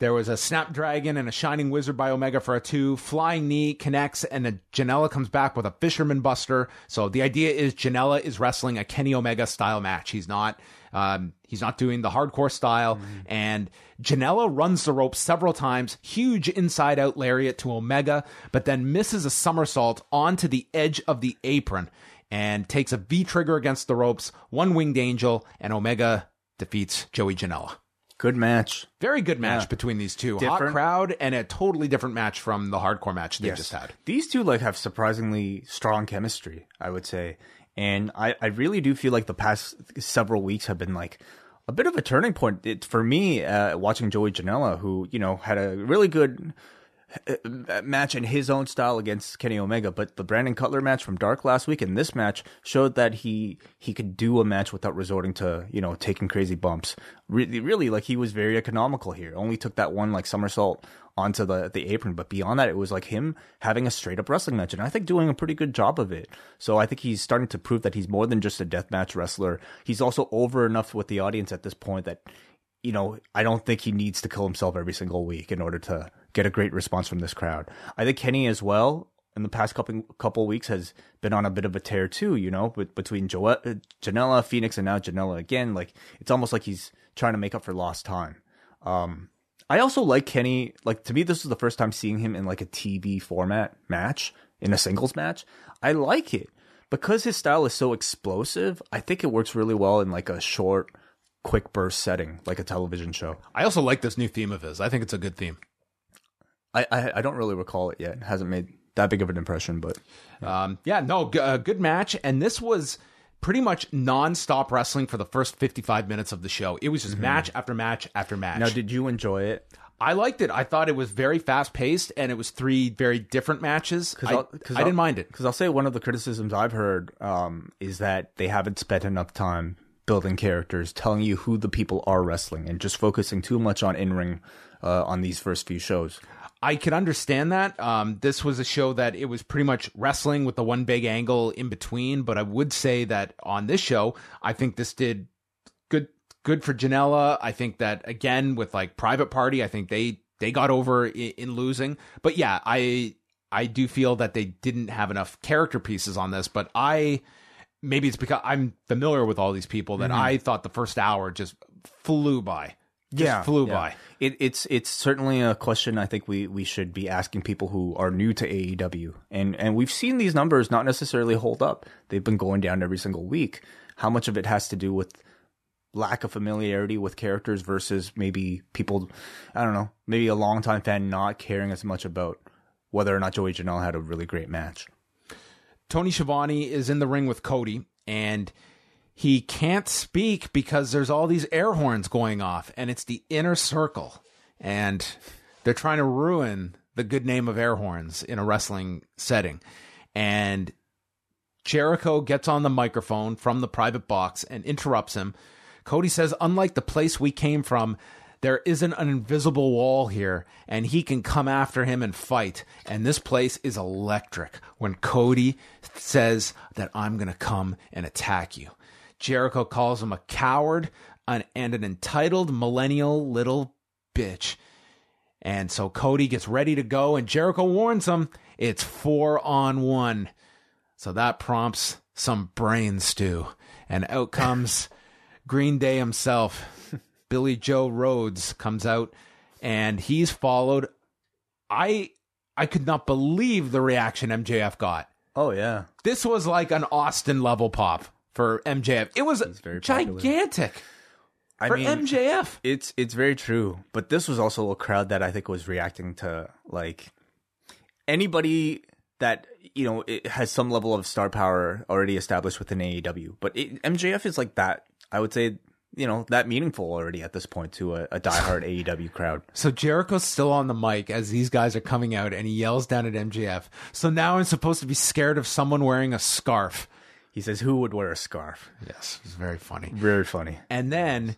There was a Snapdragon and a Shining Wizard by Omega for a two. Flying Knee connects, and then Janela comes back with a Fisherman Buster. So the idea is Janela is wrestling a Kenny Omega style match. He's not. Um, he's not doing the hardcore style, and Janela runs the rope several times. Huge inside out lariat to Omega, but then misses a somersault onto the edge of the apron and takes a V trigger against the ropes. One winged angel, and Omega defeats Joey Janela. Good match. Very good match between these two. Hot crowd and a totally different match from the hardcore match they just had. These two like have surprisingly strong chemistry, I would say. And I, I really do feel like the past several weeks have been like a bit of a turning point it, for me uh, watching Joey Janela, who, you know, had a really good Uh, uh, match in his own style against Kenny Omega, but the Brandon Cutler match from Dark last week and this match showed that he he could do a match without resorting to you know taking crazy bumps. Really, really, like he was very economical here. Only took that one like somersault onto the the apron, but beyond that, it was like him having a straight up wrestling match, and I think doing a pretty good job of it. So I think he's starting to prove that he's more than just a deathmatch wrestler. He's also over enough with the audience at this point that you know, I don't think he needs to kill himself every single week in order to get a great response from this crowd. I think Kenny as well in the past couple couple weeks has been on a bit of a tear too. You know, with, between jo- uh, Janela, Fenix, and now Janela again. Like it's almost like he's trying to make up for lost time. Um, I also like Kenny. Like to me, this is the first time seeing him in like a TV format match in a singles match. I like it because his style is so explosive. I think it works really well in like a short quick burst setting like a television show. I also like this new theme of his. I think it's a good theme. I I, I don't really recall it yet. It hasn't made that big of an impression, but Um, yeah, no, g- uh, good match. And this was pretty much non-stop wrestling for the first 55 minutes of the show. It was just match after match after match. now did you enjoy it? I liked it. I thought it was very fast-paced and it was three very different matches. I, I'll- I didn't mind it. because I'll say one of the criticisms I've heard um, is that they haven't spent enough time building characters, telling you who the people are wrestling, and just focusing too much on in ring uh, on these first few shows. I can understand that. Um, this was a show that it was pretty much wrestling with the one big angle in between. But I would say that on this show, I think this did good. Good for Janela. I think that again with like Private Party, I think they they got over in, in losing. But yeah, I I do feel that they didn't have enough character pieces on this. But I maybe it's because I'm familiar with all these people that I thought the first hour just flew by. Just flew by. It, it's it's certainly a question I think we, we should be asking people who are new to AEW, and and we've seen these numbers not necessarily hold up. They've been going down every single week. How much of it has to do with lack of familiarity with characters versus maybe people, I don't know, maybe a longtime fan not caring as much about whether or not Joey Janela had a really great match. Tony Schiavone is in the ring with Cody and he can't speak because there's all these air horns going off and it's the inner circle. and they're trying to ruin the good name of air horns in a wrestling setting. And Jericho gets on the microphone from the private box and interrupts him. Cody says, unlike the place we came from, there isn't an invisible wall here, and he can come after him and fight. And this place is electric when Cody says that I'm going to come and attack you. Jericho calls him a coward and an entitled millennial little bitch. And so Cody gets ready to go, and Jericho warns him it's four on one. So that prompts some brain stew. And out comes Green Day himself. Billy Joe Rhodes comes out and he's followed. I I could not believe the reaction MJF got. Oh yeah. This was like an Austin level pop for MJF. It was very gigantic I for mean, MJF. It's it's very true, but this was also a crowd that I think was reacting to like anybody that you know it has some level of star power already established within AEW. But it, MJF is like that. I would say you know that meaningful already at this point to a, a diehard AEW crowd. So Jericho's still on the mic as these guys are coming out and he yells down at MJF. So now I'm supposed to be scared of someone wearing a scarf. He says, "Who would wear a scarf?" Yes, it's very funny. Very funny. And then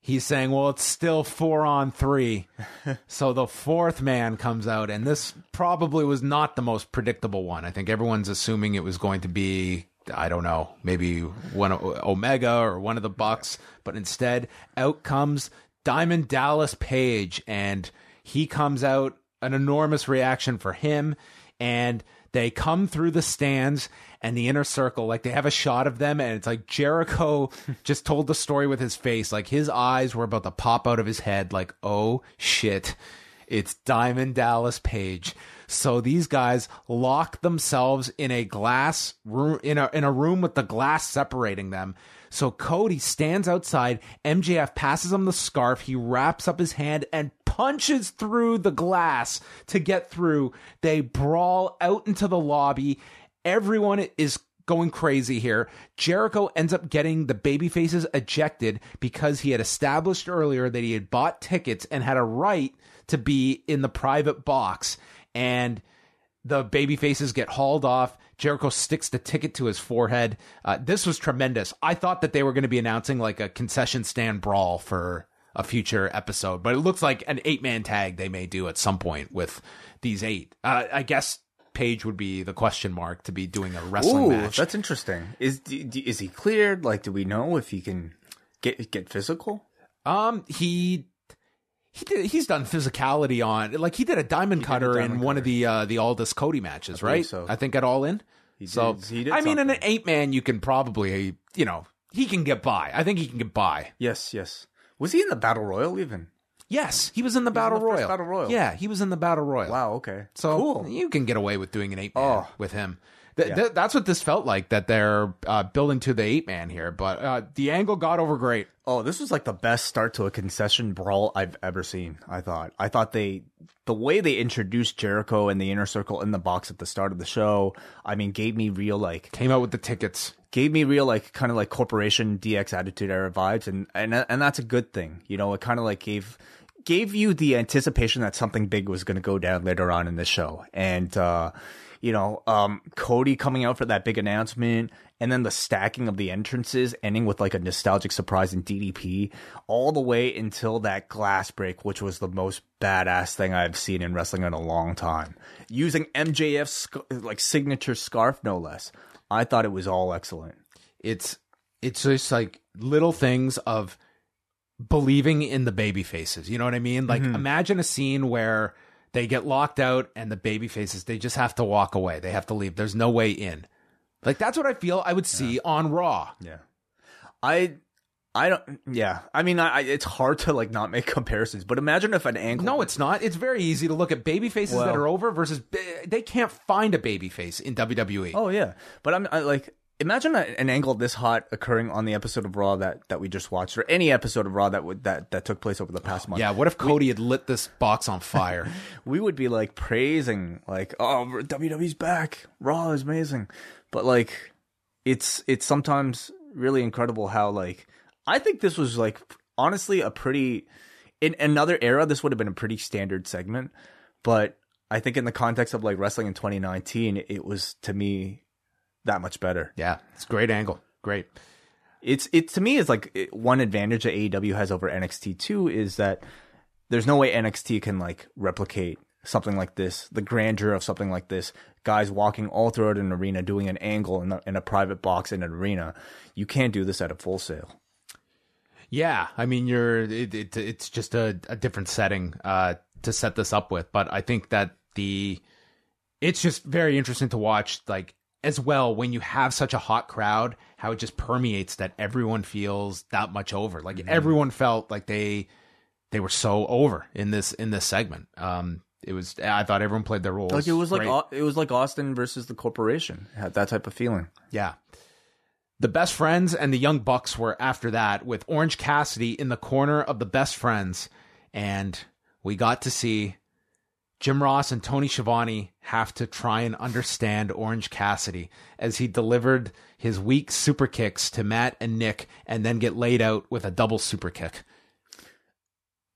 he's saying, well, it's still four on three. so the fourth man comes out, and this probably was not the most predictable one. I think everyone's assuming it was going to be, I don't know, maybe one of Omega or one of the Bucks, but instead, out comes Diamond Dallas Page, and he comes out, an enormous reaction for him, and they come through the stands and the inner circle. Like they have a shot of them, and it's like Jericho just told the story with his face. Like his eyes were about to pop out of his head. Like, oh shit, it's Diamond Dallas Page. So these guys lock themselves in a glass room in a in a room with the glass separating them. So Cody stands outside. MJF passes him the scarf. He wraps up his hand and punches through the glass to get through. They brawl out into the lobby. Everyone is going crazy here. Jericho ends up getting the baby faces ejected because he had established earlier that he had bought tickets and had a right to be in the private box. And the baby faces get hauled off. Jericho sticks the ticket to his forehead. Uh, this was tremendous. I thought that they were going to be announcing like a concession stand brawl for a future episode, but it looks like an eight man tag they may do at some point with these eight. Uh, I guess Page would be the question mark to be doing a wrestling Ooh, match. that's interesting. Is is he cleared? Like, do we know if he can get get physical? Um, he he did, he's done physicality on like he did a diamond cutter in diamond one of the uh, the Aldous Cody matches, believe right? so. I think at All In. so did- he did I mean, in an eight man, you can probably you know he can get by. I think he can get by. Yes, yes. Was he in the battle royal even? Yes, he was in the battle the first royal. Battle Royal. Yeah, he was in the battle royal. Wow. Okay. So cool. you can get away with doing an eight man Oh. with him. Th- Yeah. th- that's what this felt like that they're uh, building to the eight man here. But uh, the angle got over great. Oh, this was like the best start to a concession brawl I've ever seen. I thought. I thought they, the way they introduced Jericho and the inner circle in the box at the start of the show. I mean, gave me real like, Came out with the tickets. gave me real like kind of like corporation DX attitude era vibes, and and and that's a good thing. You know, it kind of like gave gave you the anticipation that something big was going to go down later on in the show, and uh, you know, um, Cody coming out for that big announcement, and then the stacking of the entrances, ending with like a nostalgic surprise in DDP, all the way until that glass break, which was the most badass thing I've seen in wrestling in a long time, using MJF's like signature scarf, no less. I thought it was all excellent. it's it's just like little things of believing in the baby faces. You know what I mean? Like mm-hmm. imagine a scene where they get locked out and the baby faces they just have to walk away. They have to leave. There's no way in. Like that's what I feel I would see on Raw. Yeah. I I don't yeah. I mean I, it's hard to like not make comparisons, but imagine if an angle No, it's not. It's very easy to look at baby faces that are over versus they can't find a baby face in. WWE. Oh yeah. But I'm I, like imagine a, an angle this hot occurring on the episode of Raw that that we just watched or any episode of Raw that would that that took place over the past month. yeah, what if Cody had lit this box on fire? we would be like praising like oh WWE's back Raw is amazing but like it's it's sometimes really incredible how like I think this was like honestly a pretty in another era, this would have been a pretty standard segment, but I think in the context of like wrestling in 2019, it was to me that much better. Yeah, it's a great angle. Great. It's it to me is like it- one advantage that AEW has over NXT too is that there's no way NXT can like replicate something like this, the grandeur of something like this. Guys walking all throughout an arena, doing an angle in, a in a private box in an arena. You can't do this at a Full Sail. Yeah, I mean, you're it, it, it's just a, a different setting uh, to set this up with, but I think that the it's just very interesting to watch, like as well when you have such a hot crowd, how it just permeates that everyone feels that much over. Like everyone felt like they they were so over in this in this segment. Um, it was I thought everyone played their roles. Like it was like great. It was like Austin versus the corporation. Had that type of feeling. Yeah. The best friends and the young bucks were after that with Orange Cassidy in the corner of the best friends. And we got to see Jim Ross and Tony Schiavone have to try and understand Orange Cassidy as he delivered his weak super kicks to Matt and Nick and then get laid out with a double super kick.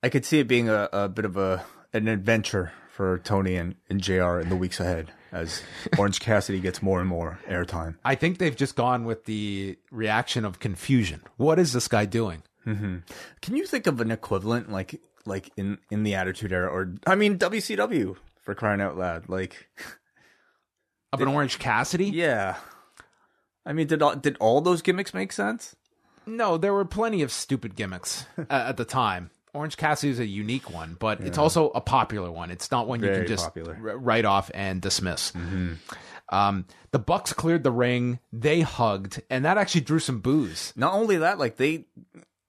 I could see it being a, a bit of a an adventure for Tony and, and JR in the weeks ahead as Orange Cassidy gets more and more airtime. I think they've just gone with the reaction of confusion. What is this guy doing? Mm-hmm. Can you think of an equivalent like like in in the Attitude Era or I mean WCW for crying out loud? Like Of an Orange Cassidy? yeah. I mean did all, did all those gimmicks make sense? No, there were plenty of stupid gimmicks uh, at the time. Orange Cassidy is a unique one, but it's also a popular one. It's not one you can just popular. r- write off and dismiss. Um, the Bucks cleared the ring. They hugged, and that actually drew some boos. Not only that, like they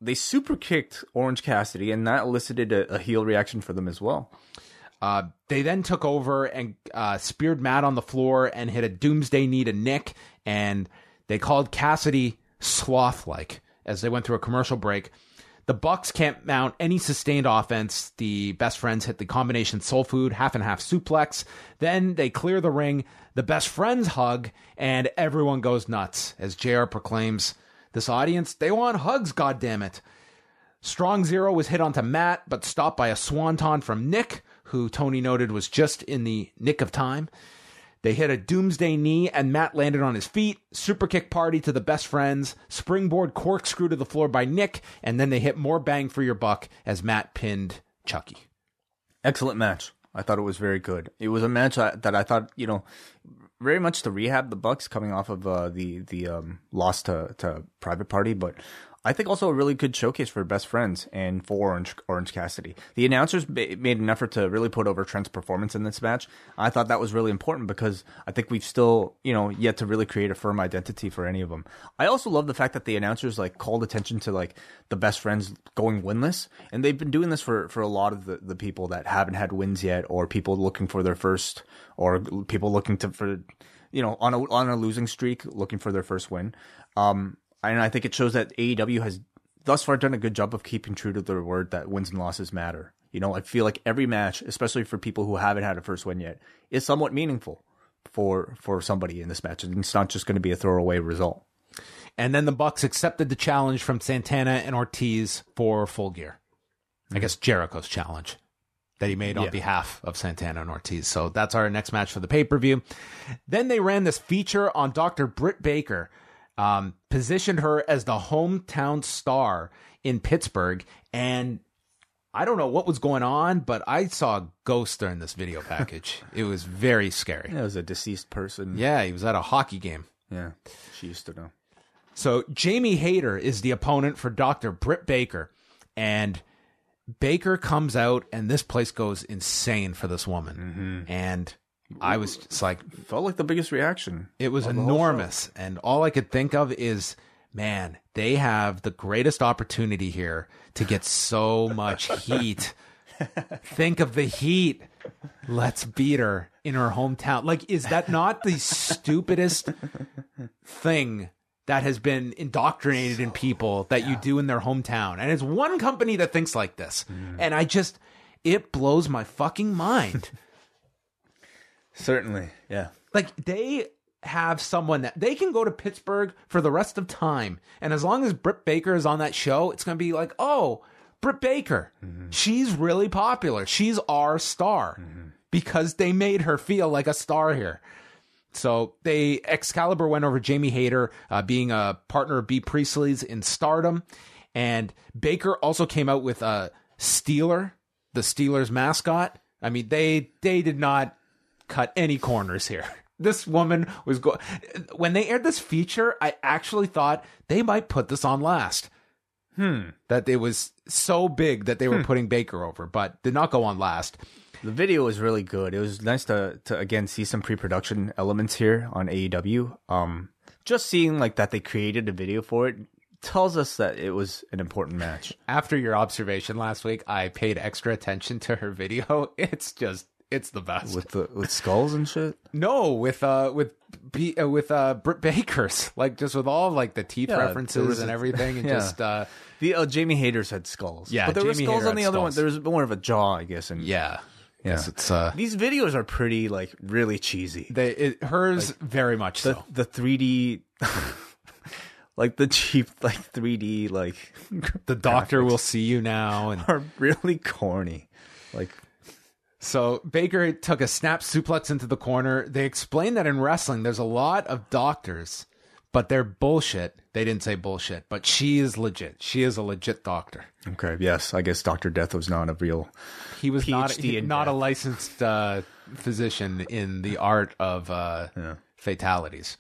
they super kicked Orange Cassidy and that elicited a, a heel reaction for them as well. Uh, they then took over and uh, speared Matt on the floor and hit a doomsday knee to Nick, and they called Cassidy sloth-like as they went through a commercial break. The Bucks can't mount any sustained offense. The best friends hit the combination soul food half and half suplex. Then they clear the ring. The best friends hug, and everyone goes nuts as JR proclaims, "This audience, they want hugs. God damn it!" Strong Zero was hit onto Matt, but stopped by a swanton from Nick, who Tony noted was just in the nick of time. They hit a doomsday knee, and Matt landed on his feet. Super kick party to the best friends. Springboard corkscrew to the floor by Nick, and then they hit more bang for your buck as Matt pinned Chucky. Excellent match. I thought it was very good. It was a match that I thought, you know, very much to rehab the Bucks coming off of uh, the the um, loss to to Private Party, but I think also a really good showcase for best friends and for Orange Orange Cassidy. The announcers ma- made an effort to really put over Trent's performance in this match. I thought that was really important because I think we've still, you know, yet to really create a firm identity for any of them. I also love the fact that the announcers like called attention to like the best friends going winless, and they've been doing this for for a lot of the, the people that haven't had wins yet, or people looking for their first, or people looking to for you know on a on a losing streak looking for their first win. Um, and I think it shows that AEW has thus far done a good job of keeping true to their word that wins and losses matter. You know, I feel like every match, especially for people who haven't had a first win yet, is somewhat meaningful for for somebody in this match, and it's not just going to be a throwaway result. And then the Bucks accepted the challenge from Santana and Ortiz for full gear. I mm-hmm. guess Jericho's challenge that he made on Yeah. behalf of Santana and Ortiz. So that's our next match for the pay per view. Then they ran this feature on Dr. Britt Baker, um, positioned her as the hometown star in Pittsburgh. And I don't know what was going on, but I saw a ghost during this video package. it was very scary. It was a deceased person. Yeah, he was at a hockey game. yeah, she used to know. So Jamie Hayter is the opponent for Dr. Britt Baker. And Baker comes out, and this place goes insane for this woman. And I was just like, Felt like the biggest reaction. it was the whole enormous. And all I could think of is, man, they have the greatest opportunity here to get so much heat. think of the heat. Let's beat her in her hometown. Like, is that not the stupidest thing that has been indoctrinated in people that you do in their hometown? And it's one company that thinks like this. Mm. And I just, it blows my fucking mind. Certainly, yeah. Like they have someone that they can go to Pittsburgh for the rest of time, and as long as Britt Baker is on that show, it's going to be like, oh, Britt Baker. Mm-hmm. She's really popular. She's our star mm-hmm. because they made her feel like a star here. So they Excalibur went over Jamie Hayter, uh, being a partner of Bea Priestley's in Stardom, and Baker also came out with a Steeler, the Steelers mascot. I mean, they they did not cut any corners here. This woman was going. When they aired this feature, I actually thought they might put this on last. Hmm. That it was so big that they were putting Baker over, but did not go on last. The video was really good. It was nice to to again see some pre-production elements here on AEW. Um, just seeing like that they created a video for it tells us that it was an important match. After your observation last week, I paid extra attention to her video. It's just it's the best. with the with skulls and shit. no, with uh with B, uh, with uh Britt Baker's like just with all like the teeth Yeah, there references was and a- everything and yeah. just uh The uh, Jamie Hayter's had skulls. Yeah, but there were skulls Hayter on the had other one. There was more of a jaw, I guess. And yeah. Yeah. Yes, it's uh these videos are pretty like really cheesy. they it, hers very much The so. the three D, like the cheap like three D like The doctor will see you now and are really corny. Like So Baker took a snap suplex into the corner. They explained that in wrestling, there's a lot of doctors, but they're bullshit. They didn't say bullshit, but she is legit. She is a legit doctor. okay, yes, I guess Doctor Death was not a real. He was not PhD he- in not a licensed uh, physician in the art of uh, fatalities.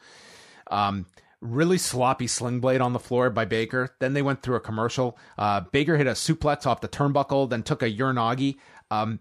Um, really sloppy sling blade on the floor by Baker. Then they went through a commercial. Uh, Baker hit a suplex off the turnbuckle, then took a Uranage. Um,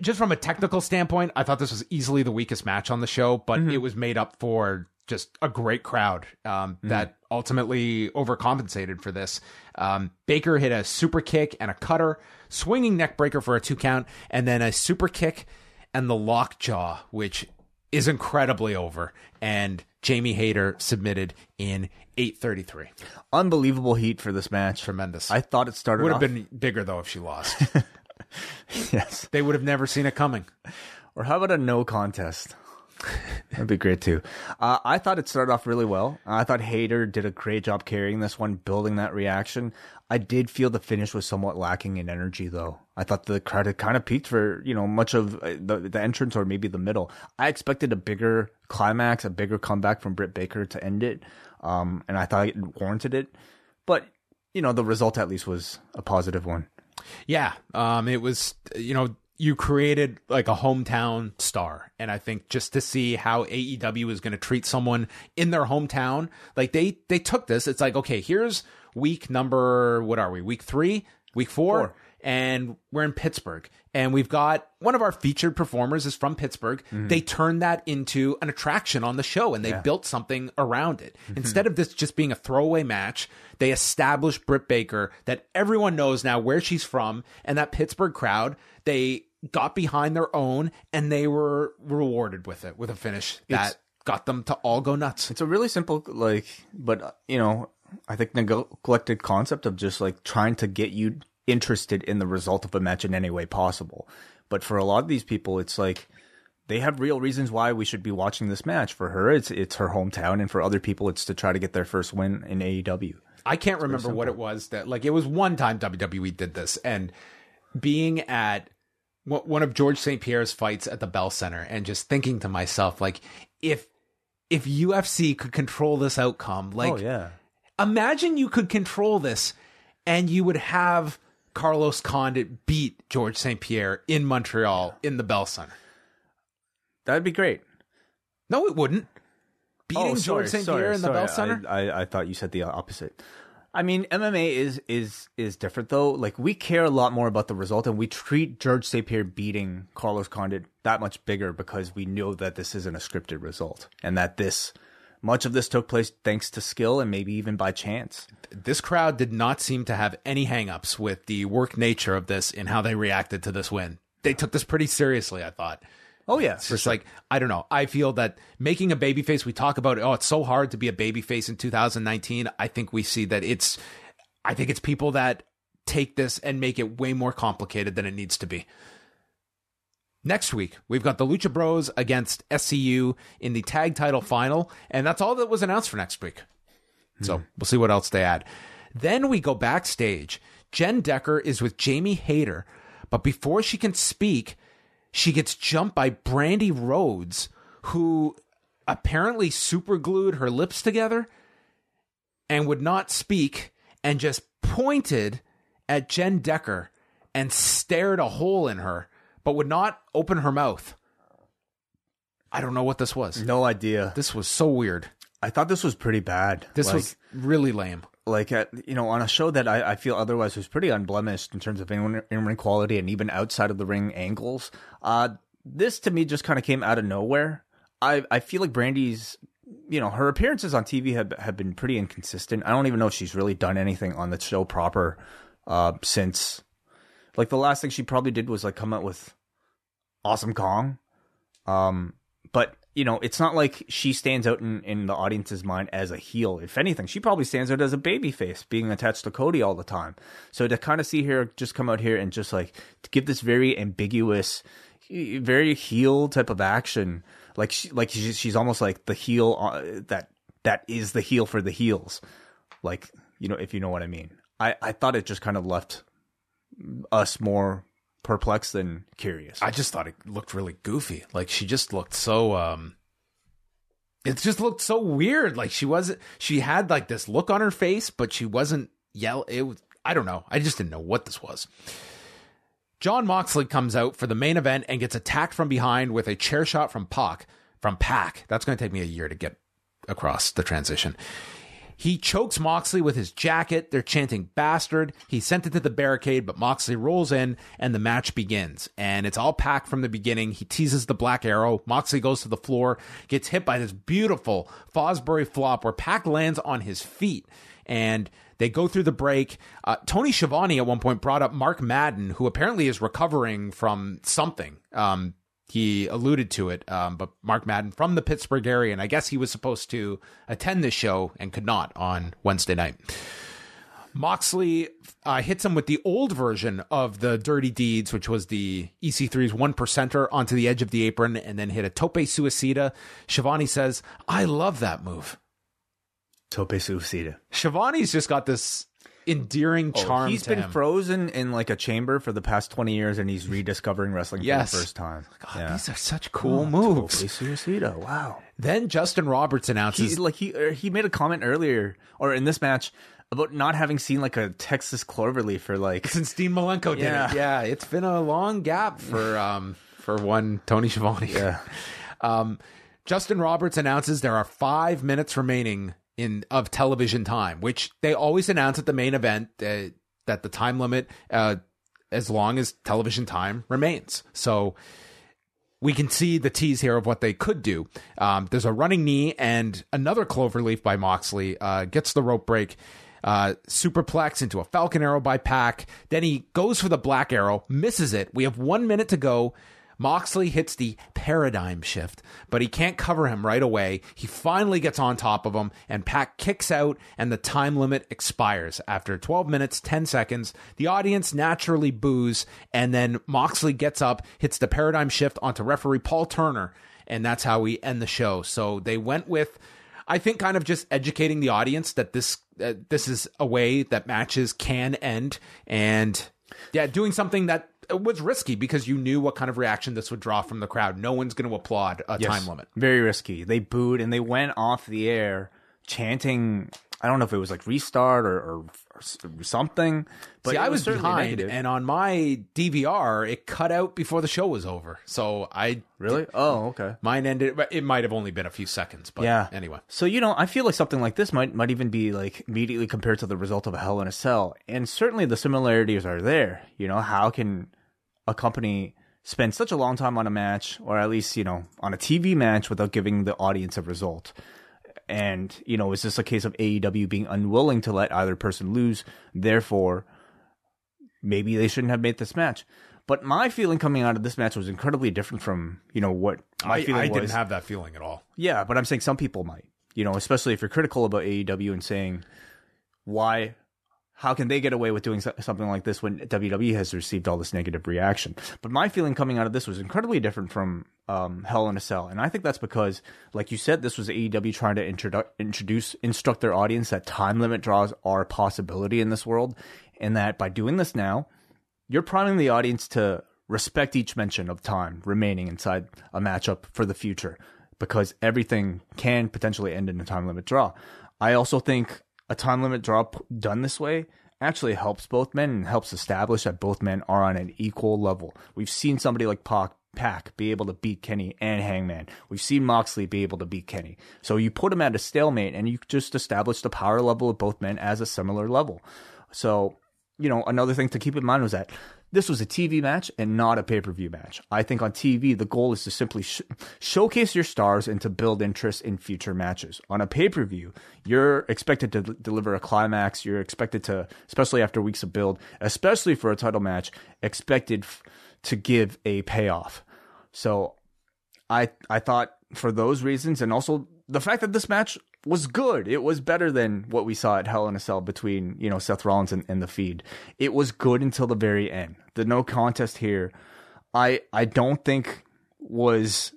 just from a technical standpoint, I thought this was easily the weakest match on the show, but it was made up for just a great crowd um, that ultimately overcompensated for this. Um, Baker hit a super kick and a cutter, swinging neck breaker for a two count, and then a super kick and the lockjaw, which is incredibly over. And Jamie Hayter submitted in 833. Unbelievable heat for this match. Tremendous. I thought it started would have off- been bigger though if she lost. yes. they would have never seen it coming. Or how about a no contest? That'd be great too. Uh, I thought it started off really well. I thought Hayter did a great job carrying this one, building that reaction. I did feel the finish was somewhat lacking in energy, though. I thought the crowd had kind of peaked for you know much of uh, the the entrance or maybe the middle. I expected a bigger climax, a bigger comeback from Britt Baker to end it, um, and I thought it warranted it. But you know the result at least was a positive one. Yeah, um, it was you know you created like a hometown star, and I think just to see how AEW is going to treat someone in their hometown, like they they took this. It's like okay, here's week number what are we? Week three, week four. Four. And we're in Pittsburgh, and we've got one of our featured performers is from Pittsburgh. They turned that into an attraction on the show, and they built something around it. Instead of this just being a throwaway match, they established Britt Baker that everyone knows now where she's from, and that Pittsburgh crowd they got behind their own, and they were rewarded with it with a finish that got them to all go nuts. It's a really simple, like, but uh, you know, I think neglected concept of just like trying to get you interested in the result of a match in any way possible. But for a lot of these people, it's like they have real reasons why we should be watching this match. For her, it's it's her hometown, and for other people, it's to try to get their first win in AEW. I can't remember what it was that like it was one time WWE did this and being at one one of Georges St. Pierre's fights at the Bell Center and just thinking to myself like if if UFC could control this outcome like oh yeah, imagine you could control this and you would have Carlos Condit beat Georges St. Pierre in Montreal in the Bell Center. that'd be great. No, it wouldn't. Beating Oh, sorry, Georges St. sorry, Pierre in the sorry. Bell Center? I, I I thought you said the opposite. I mean, MMA is is is different though. Like we care a lot more about the result, and we treat Georges St. Pierre beating Carlos Condit that much bigger because we know that this isn't a scripted result, and that this much of this took place thanks to skill and maybe even by chance. this crowd did not seem to have any hangups with the work nature of this and how they reacted to this win. They took this pretty seriously, I thought. Oh yeah, It's just like, I don't know. I feel that making a baby face, we talk about, oh, it's so hard to be a baby face in 2019. I think we see that it's, I think it's people that take this and make it way more complicated than it needs to be. Next week, we've got the Lucha Bros against SCU in the tag title final, and that's all that was announced for next week. So hmm. we'll see what else they add. Then we go backstage. Jen Decker is with Jamie Hayter, but before she can speak, she gets jumped by Brandi Rhodes, who apparently superglued her lips together and would not speak and just pointed at Jen Decker and stared a hole in her, but would not open her mouth. I don't know what this was. No idea. This was so weird. I thought this was pretty bad. This Like- was really lame. like uh, you know on a show that I, I feel otherwise was pretty unblemished in terms of in ring quality and even outside of the ring angles. Uh, this to me just kind of came out of nowhere. I I feel like Brandi's you know her appearances on TV have have been pretty inconsistent. I don't even know if she's really done anything on the show proper uh, since like the last thing she probably did was like come out with Awesome Kong. Um, but you know, it's not like she stands out in, in the audience's mind as a heel. If anything, she probably stands out as a babyface, being attached to Cody all the time. So to kind of see her just come out here and just like give this very ambiguous, very heel type of action, like she, like she's, she's almost like the heel uh, that that is the heel for the heels, like you know, if you know what I mean. I I thought it just kind of left us more perplexed than curious. I just thought it looked really goofy. Like she just looked so um it just looked so weird. Like she wasn't she had like this look on her face, but she wasn't yell it was I don't know. I just didn't know what this was. Jon Moxley comes out for the main event and gets attacked from behind with a chair shot from Pac. From Pac. That's going to take me a year to get across the transition. He chokes Moxley with his jacket. They're chanting bastard. He sent it to the barricade, but Moxley rolls in and the match begins. And it's all packed from the beginning. He teases the black arrow. Moxley goes to the floor, gets hit by this beautiful Fosbury flop where Pac lands on his feet. And they go through the break. Uh, Tony Schiavone at one point brought up Mark Madden, who apparently is recovering from something. Um, he alluded to it, um, but Mark Madden from the Pittsburgh area, and I guess he was supposed to attend this show and could not on Wednesday night. Moxley uh, hits him with the old version of the Dirty Deeds, which was the EC3's one percenter onto the edge of the apron and then hit a tope suicida. Schiavone says, I love that move. Tope suicida. Schiavone's just got this endearing charm. Oh, he's to been him. frozen in like a chamber for the past 20 years and he's rediscovering wrestling Yes. for the first time. God, These are such cool moves. Tope suicida. Wow. Then Justin Roberts He announces like he er, he made a comment earlier or in this match about not having seen like a Texas Cloverleaf for like since Dean Malenko did Yeah. it. Yeah, it's been a long gap for um for one Tony Schiavone. Yeah. Um, Justin Roberts announces there are five minutes remaining in of television time, which they always announce at the main event uh, that the time limit, uh, as long as television time remains. So we can see the tease here of what they could do. Um, there's a running knee and another cloverleaf by Moxley uh, gets the rope break. Uh, superplex into a falcon arrow by Pac. Then he goes for the black arrow, misses it. We have one minute to go. Moxley hits the paradigm shift, but he can't cover him right away. He finally gets on top of him, and Pac kicks out, and the time limit expires. After 12 minutes, 10 seconds, the audience naturally boos, and then Moxley gets up, hits the paradigm shift onto referee Paul Turner, and that's how we end the show. So they went with. I think kind of just educating the audience that this uh, this is a way that matches can end, and yeah, doing something that was risky because you knew what kind of reaction this would draw from the crowd. No one's going to applaud a Yes. time limit. Very risky. They booed and they went off the air chanting. I don't know if it was like restart or, or, or something. But See, I was certainly behind, negative. and on my DVR, it cut out before the show was over. So I really, oh, okay. mine ended. It might have only been a few seconds, but Yeah. Anyway, So you know, I feel like something like this might might even be like immediately compared to the result of a Hell in a Cell, and certainly the similarities are there. You know, how can a company spend such a long time on a match, or at least you know on a TV match, without giving the audience a result? And you know, is this a case of AEW being unwilling to let either person lose? Therefore, maybe they shouldn't have made this match. But my feeling coming out of this match was incredibly different from you know what my I, feeling I was. didn't have that feeling at all. Yeah, but I'm saying some people might. You know, especially if you're critical about AEW and saying why how can they get away with doing something like this when WWE has received all this negative reaction? But my feeling coming out of this was incredibly different from um, Hell in a Cell, and I think that's because, like you said, this was AEW trying to introdu- introduce, instruct their audience that time limit draws are a possibility in this world, and that by doing this now, you're priming the audience to respect each mention of time remaining inside a matchup for the future because everything can potentially end in a time limit draw. I also think a time limit draw done this way actually helps both men and helps establish that both men are on an equal level. We've seen somebody like Pac Pack be able to beat Kenny and Hangman. We've seen Moxley be able to beat Kenny. So you put them at a stalemate and you just establish the power level of both men as a similar level. So, you know, another thing to keep in mind was that this was a TV match and not a pay per view match. I think on TV, the goal is to simply sh- showcase your stars and to build interest in future matches. On a pay per view, you're expected to d- deliver a climax. You're expected to, especially after weeks of build, especially for a title match, expected f- to give a payoff. So I I thought for those reasons, and also the fact that this match was good. It was better than what we saw at Hell in a Cell between you know Seth Rollins and, and the Fiend. It was good until the very end. The no contest here, I I don't think was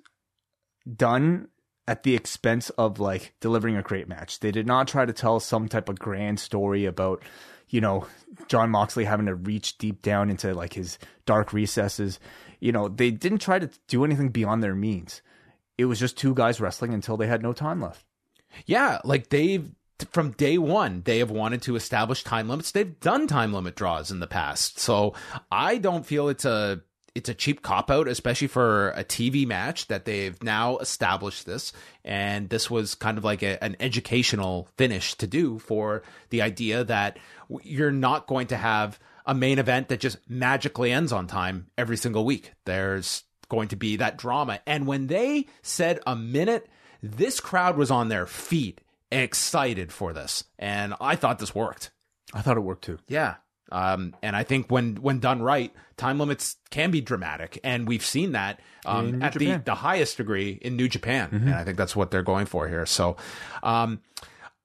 done at the expense of like delivering a great match. They did not try to tell some type of grand story about you know Jon Moxley having to reach deep down into like his dark recesses. You know, they didn't try to do anything beyond their means. It was just two guys wrestling until they had no time left. Yeah, like they've from day one they have wanted to establish time limits. They've done time limit draws in the past, so I don't feel it's a it's a cheap cop out, especially for a TV match that they've now established this. And this was kind of like a, an educational finish to do for the idea that you're not going to have a main event that just magically ends on time every single week. There's going to be that drama. And when they said a minute this crowd was on their feet excited for this. And I thought this worked. I thought it worked too. Yeah. Um, and I think when when done right, time limits can be dramatic, and we've seen that um, at the, the highest degree in New Japan, mm-hmm. and I think that's what they're going for here. So, um,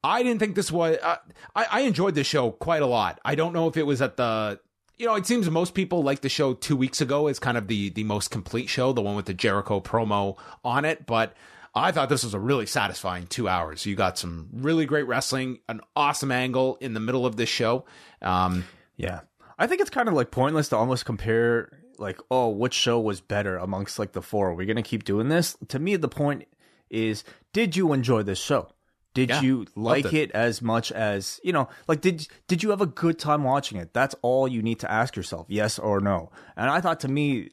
I didn't think this was. Uh, I, I enjoyed this show quite a lot. I don't know if it was at the you know, it seems most people like the show two weeks ago as kind of the the most complete show, the one with the Jericho promo on it. But I thought this was a really satisfying two hours. You got some really great wrestling, an awesome angle in the middle of this show. Um, yeah. I think it's kind of like pointless to almost compare like, oh, which show was better amongst like the four? We're we going to keep doing this? To me, the point is, did you enjoy this show? Did yeah, you like it. it. as much as you know? Like, did did you have a good time watching it? That's all you need to ask yourself, yes or no. And I thought to me,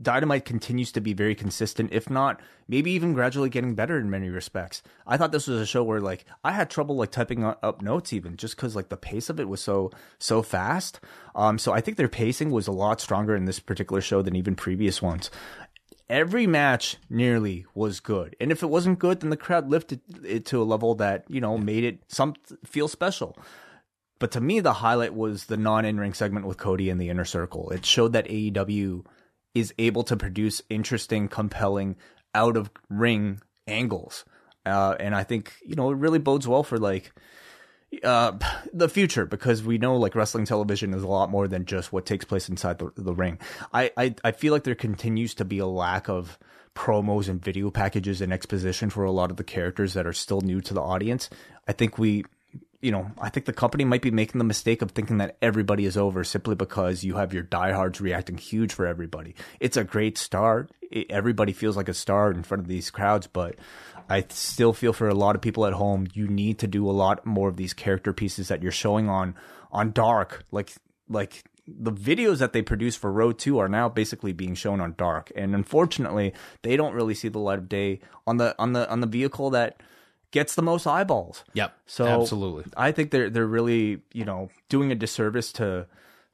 Dynamite continues to be very consistent, if not maybe even gradually getting better in many respects. I thought this was a show where like I had trouble like typing up notes even just because like the pace of it was so so fast. Um, so I think their pacing was a lot stronger in this particular show than even previous ones. Every match nearly was good, and if it wasn't good, then the crowd lifted it to a level that you know made it some feel special. But to me, the highlight was the non in ring segment with Cody in the inner circle. It showed that AEW is able to produce interesting, compelling, out of ring angles. Uh, and I think, you know, it really bodes well for like uh, the future because we know like wrestling television is a lot more than just what takes place inside the, the ring. I, I, I feel like there continues to be a lack of promos and video packages and exposition for a lot of the characters that are still new to the audience. I think we you know, I think the company might be making the mistake of thinking that everybody is over simply because you have your diehards reacting huge for everybody. It's a great start. It, everybody feels like a star in front of these crowds, but I still feel for a lot of people at home, you need to do a lot more of these character pieces that you're showing on on Dark, like like the videos that they produce for Road 2 are now basically being shown on Dark. And unfortunately, they don't really see the light of day on the on the on the vehicle that gets the most eyeballs. Yep. So absolutely, I think they're they're really you know doing a disservice to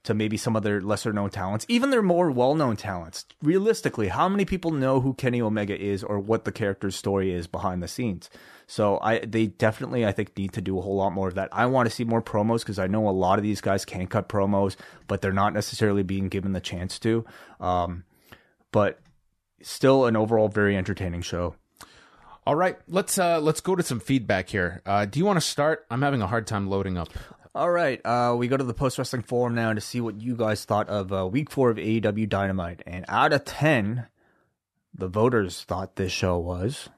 to maybe some of their lesser known talents, even their more well known talents. Realistically, how many people know who Kenny Omega is or what the character's story is behind the scenes? So I they definitely I think need to do a whole lot more of that. I want to see more promos because I know a lot of these guys can cut promos, but they're not necessarily being given the chance to. Um, but still an overall very entertaining show. All right, let's uh, let's go to some feedback here. Uh, do you want to start? I'm having a hard time loading up. All right, uh, we go to the post wrestling forum now to see what you guys thought of uh, week four of AEW Dynamite. And out of ten, the voters thought this show was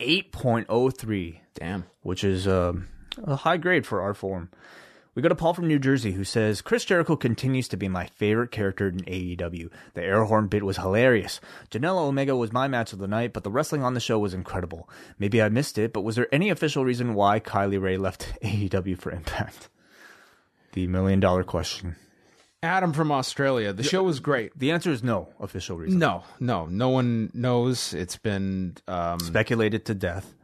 eight point oh three. Damn, which is um, a high grade for our forum. We go to Paul from New Jersey who says Chris Jericho continues to be my favorite character in AEW. The air horn bit was hilarious. Janela Omega was my match of the night, but the wrestling on the show was incredible. Maybe I missed it, but was there any official reason why Kylie Rae left AEW for Impact? The million dollar question. Adam from Australia. The show was great. The answer is no official reason. No, no, no one knows. It's been um, Speculated to death,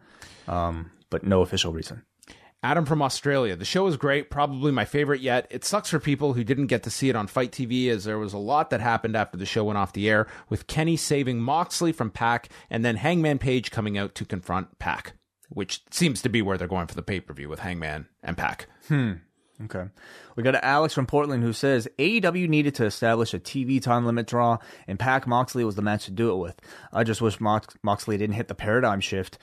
um, but no official reason. Adam from Australia. The show was great, probably my favorite yet. It sucks for people who didn't get to see it on FITE TV, as there was a lot that happened after the show went off the air, with Kenny saving Moxley from Pac, and then Hangman Page coming out to confront Pac, which seems to be where they're going for the pay per view with Hangman and Pac. Hmm. Okay. We got Alex from Portland who says AEW needed to establish a TV time limit draw, and Pac Moxley was the match to do it with. I just wish Mox- Moxley didn't hit the paradigm shift.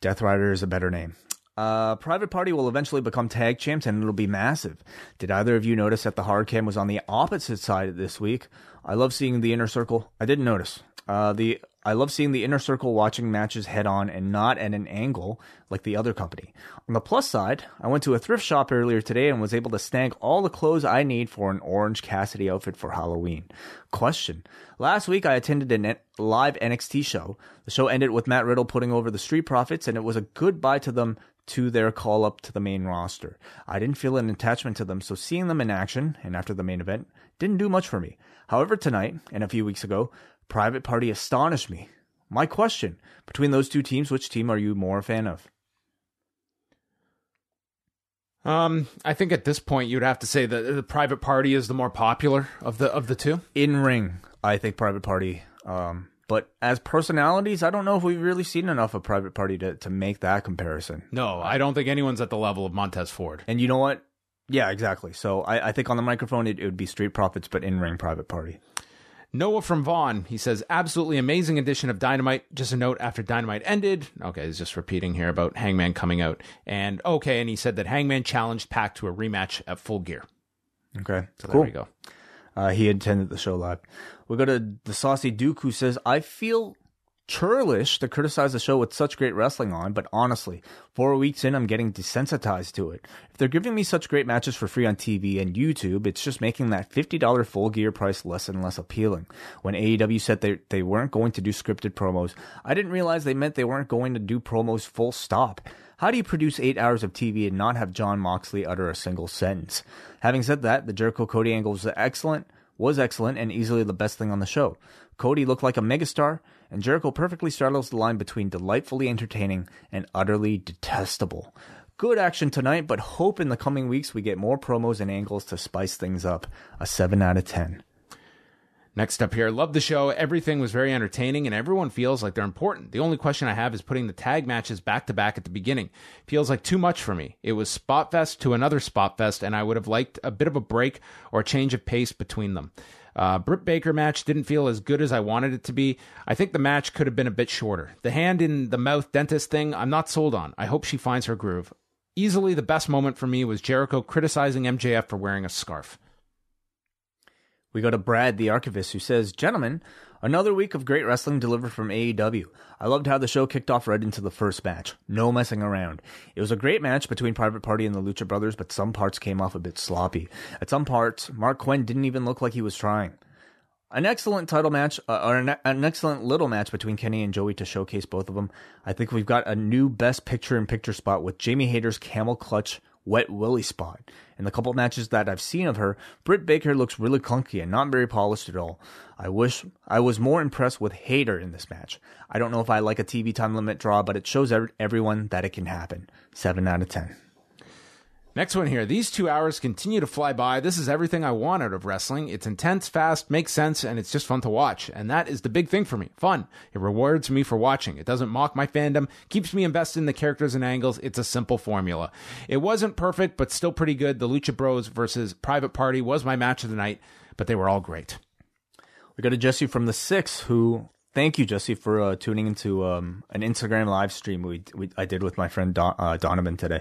Death Rider is a better name. Uh, Private Party will eventually become tag champs and it'll be massive. Did either of you notice that the hard cam was on the opposite side this week? I love seeing the inner circle. I didn't notice. Uh, the I love seeing the inner circle watching matches head on and not at an angle like the other company. On the plus side, I went to a thrift shop earlier today and was able to snag all the clothes I need for an Orange Cassidy outfit for Halloween. Question. Last week I attended a live NXT show. The show ended with Matt Riddle putting over the Street Profits and it was a goodbye to them to their call up to the main roster. I didn't feel an attachment to them, so seeing them in action and after the main event didn't do much for me. However, tonight and a few weeks ago, Private Party astonished me. My question between those two teams, which team are you more a fan of? Um, I think at this point you'd have to say that the Private Party is the more popular of the of the two. In ring, I think Private Party. Um, but as personalities, I don't know if we've really seen enough of Private Party to, to make that comparison. No, I don't think anyone's at the level of Montez Ford. And you know what? Yeah, exactly. So I, I think on the microphone it, it would be Street Profits, but in ring Private Party. Noah from Vaughn, he says, absolutely amazing edition of Dynamite. Just a note after Dynamite ended. Okay, he's just repeating here about Hangman coming out. And okay, and he said that Hangman challenged Pac to a rematch at Full Gear. Okay, So cool. there we go. Uh, he attended the show live. We go to the Saucy Duke who says, I feel churlish to criticize the show with such great wrestling on, but honestly, four weeks in, I'm getting desensitized to it. If they're giving me such great matches for free on TV and YouTube, it's just making that $50 full gear price less and less appealing. When AEW said they, they weren't going to do scripted promos, I didn't realize they meant they weren't going to do promos full stop. How do you produce eight hours of TV and not have Jon Moxley utter a single sentence? Having said that, the Jericho Cody angle was excellent, was excellent, and easily the best thing on the show. Cody looked like a megastar, and Jericho perfectly straddles the line between delightfully entertaining and utterly detestable. Good action tonight, but hope in the coming weeks we get more promos and angles to spice things up. A 7 out of 10. Next up here, love the show. Everything was very entertaining and everyone feels like they're important. The only question I have is putting the tag matches back to back at the beginning. Feels like too much for me. It was Spot Fest to another Spot Fest and I would have liked a bit of a break or change of pace between them. Uh, Britt Baker match didn't feel as good as I wanted it to be. I think the match could have been a bit shorter. The hand in the mouth dentist thing, I'm not sold on. I hope she finds her groove. Easily the best moment for me was Jericho criticizing MJF for wearing a scarf. We go to Brad, the archivist, who says, Gentlemen, another week of great wrestling delivered from AEW. I loved how the show kicked off right into the first match. No messing around. It was a great match between Private Party and the Lucha Brothers, but some parts came off a bit sloppy. At some parts, Marq Quen didn't even look like he was trying. An excellent title match, uh, or an, an excellent little match between Kenny and Joey to showcase both of them. I think we've got a new best picture in picture spot with Jamie Hayter's camel clutch wet willy spot. In the couple matches that I've seen of her, Britt Baker looks really clunky and not very polished at all. I wish I was more impressed with Hayter in this match. I don't know if I like a TV time limit draw, but it shows everyone that it can happen. 7 out of 10. Next one here. These two hours continue to fly by. This is everything I want out of wrestling. It's intense, fast, makes sense, and it's just fun to watch. And that is the big thing for me. Fun. It rewards me for watching. It doesn't mock my fandom, keeps me invested in the characters and angles. It's a simple formula. It wasn't perfect, but still pretty good. The Lucha Bros versus Private Party was my match of the night, but they were all great. We go to Jesse from the Six, who thank you, Jesse, for uh, tuning into um, an Instagram live stream we, we I did with my friend Don, uh, Donovan today.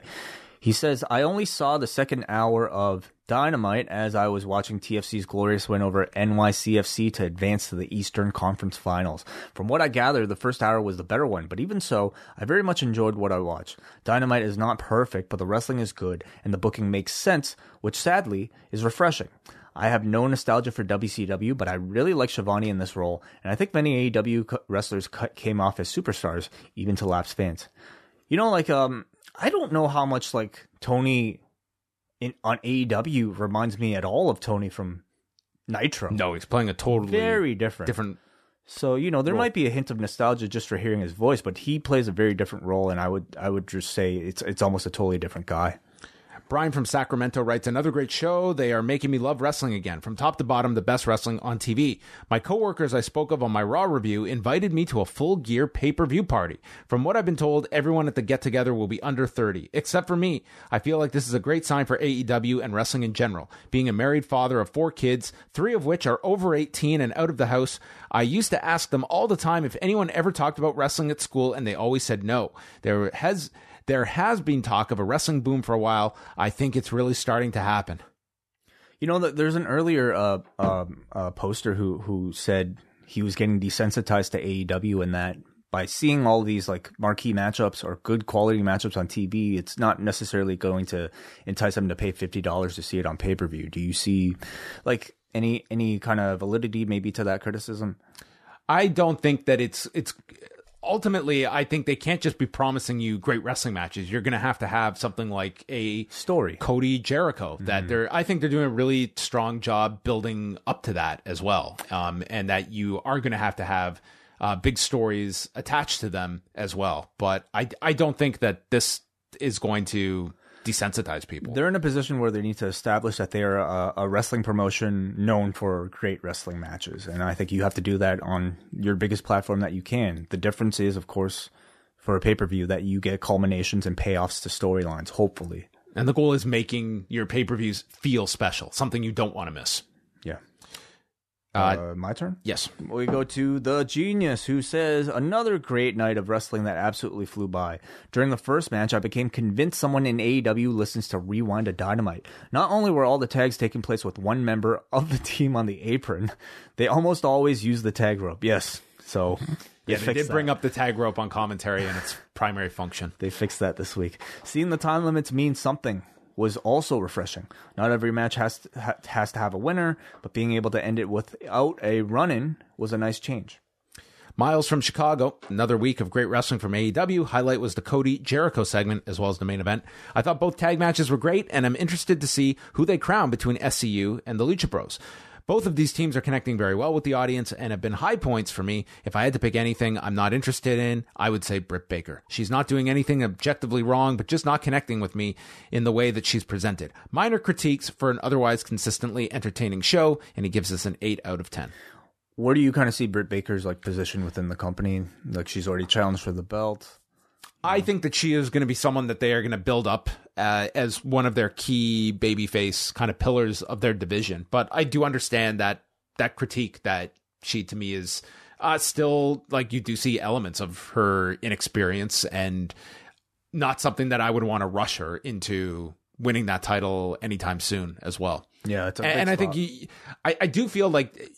He says, I only saw the second hour of Dynamite as I was watching TFC's glorious win over NYCFC to advance to the Eastern Conference Finals. From what I gather, the first hour was the better one, but even so, I very much enjoyed what I watched. Dynamite is not perfect, but the wrestling is good, and the booking makes sense, which sadly is refreshing. I have no nostalgia for WCW, but I really like Schiavone in this role, and I think many AEW wrestlers came off as superstars, even to lapsed fans. You know, like, um, I don't know how much, like, Tony in on AEW reminds me at all of Tony from Nitro. No, he's playing a totally very different. different. So you know there role. might be a hint of nostalgia just for hearing his voice, but he plays a very different role, and I would I would just say it's it's almost a totally different guy. Brian from Sacramento writes another great show. They are making me love wrestling again. From top to bottom, the best wrestling on TV. My coworkers I spoke of on my Raw review invited me to a full gear pay per view party. From what I've been told, everyone at the get together will be under 30, except for me. I feel like this is a great sign for AEW and wrestling in general. Being a married father of four kids, three of which are over 18 and out of the house, I used to ask them all the time if anyone ever talked about wrestling at school, and they always said no. There has there has been talk of a wrestling boom for a while. I think it's really starting to happen. You know, there's an earlier uh, um, uh, poster who who said he was getting desensitized to AEW and that by seeing all these like marquee matchups or good quality matchups on TV, it's not necessarily going to entice him to pay fifty dollars to see it on pay per view. Do you see like any any kind of validity maybe to that criticism? I don't think that it's it's ultimately, I think they can't just be promising you great wrestling matches. You're going to have to have something like a story, Cody Jericho. That they're, I think they're doing a really strong job building up to that as well, um, and that you are going to have to have uh, big stories attached to them as well. But I, I don't think that this is going to desensitize people. They're in a position where they need to establish that they are a, a, wrestling promotion known for great wrestling matches. And I think you have to do that on your biggest platform that you can. The difference is, of course, for a pay per view, that you get culminations and payoffs to storylines, hopefully. And the goal is making your pay per views feel special, something you don't want to miss. Yeah. Uh, uh, my turn? Yes. We go to The Genius, who says, Another great night of wrestling that absolutely flew by. During the first match, I became convinced someone in AEW listens to Rewind a Dynamite. Not only were all the tags taking place with one member of the team on the apron, they almost always use the tag rope. Yes. So. Yeah, they did fixed bring up the tag rope on commentary and its primary function. They fixed that this week. Seeing the time limits means something was also refreshing. Not every match has to, ha- has to have a winner, but being able to end it without a run-in was a nice change. Miles from Chicago, another week of great wrestling from AEW. Highlight was the Cody Jericho segment as well as the main event. I thought both tag matches were great, and I'm interested to see who they crown between SCU and the Lucha Bros. Both of these teams are connecting very well with the audience and have been high points for me. If I had to pick anything I'm not interested in, I would say Britt Baker. She's not doing anything objectively wrong, but just not connecting with me in the way that she's presented. Minor critiques for an otherwise consistently entertaining show, and he gives us an 8 out of 10. Where do you kind of see Britt Baker's like position within the company? Like she's already challenged for the belt. I think that she is going to be someone that they are going to build up uh, as one of their key babyface kind of pillars of their division. But I do understand that that critique that she to me is uh, still like you do see elements of her inexperience and not something that I would want to rush her into winning that title anytime soon as well. Yeah, and, and I think you, I, I do feel like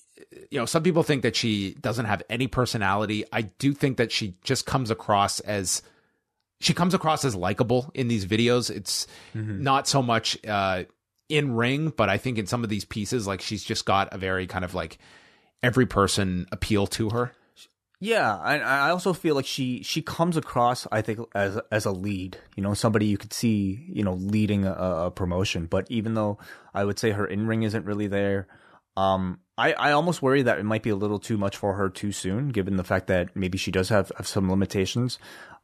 you know some people think that she doesn't have any personality. I do think that she just comes across as she comes across as likable in these videos. It's not so much uh, in ring, but I think in some of these pieces, like she's just got a very kind of like every person appeal to her. Yeah, and I also feel like she she comes across, I think, as as a lead. You know, somebody you could see, you know, leading a, a promotion. But even though I would say her in ring isn't really there, um, I I almost worry that it might be a little too much for her too soon, given the fact that maybe she does have, have some limitations.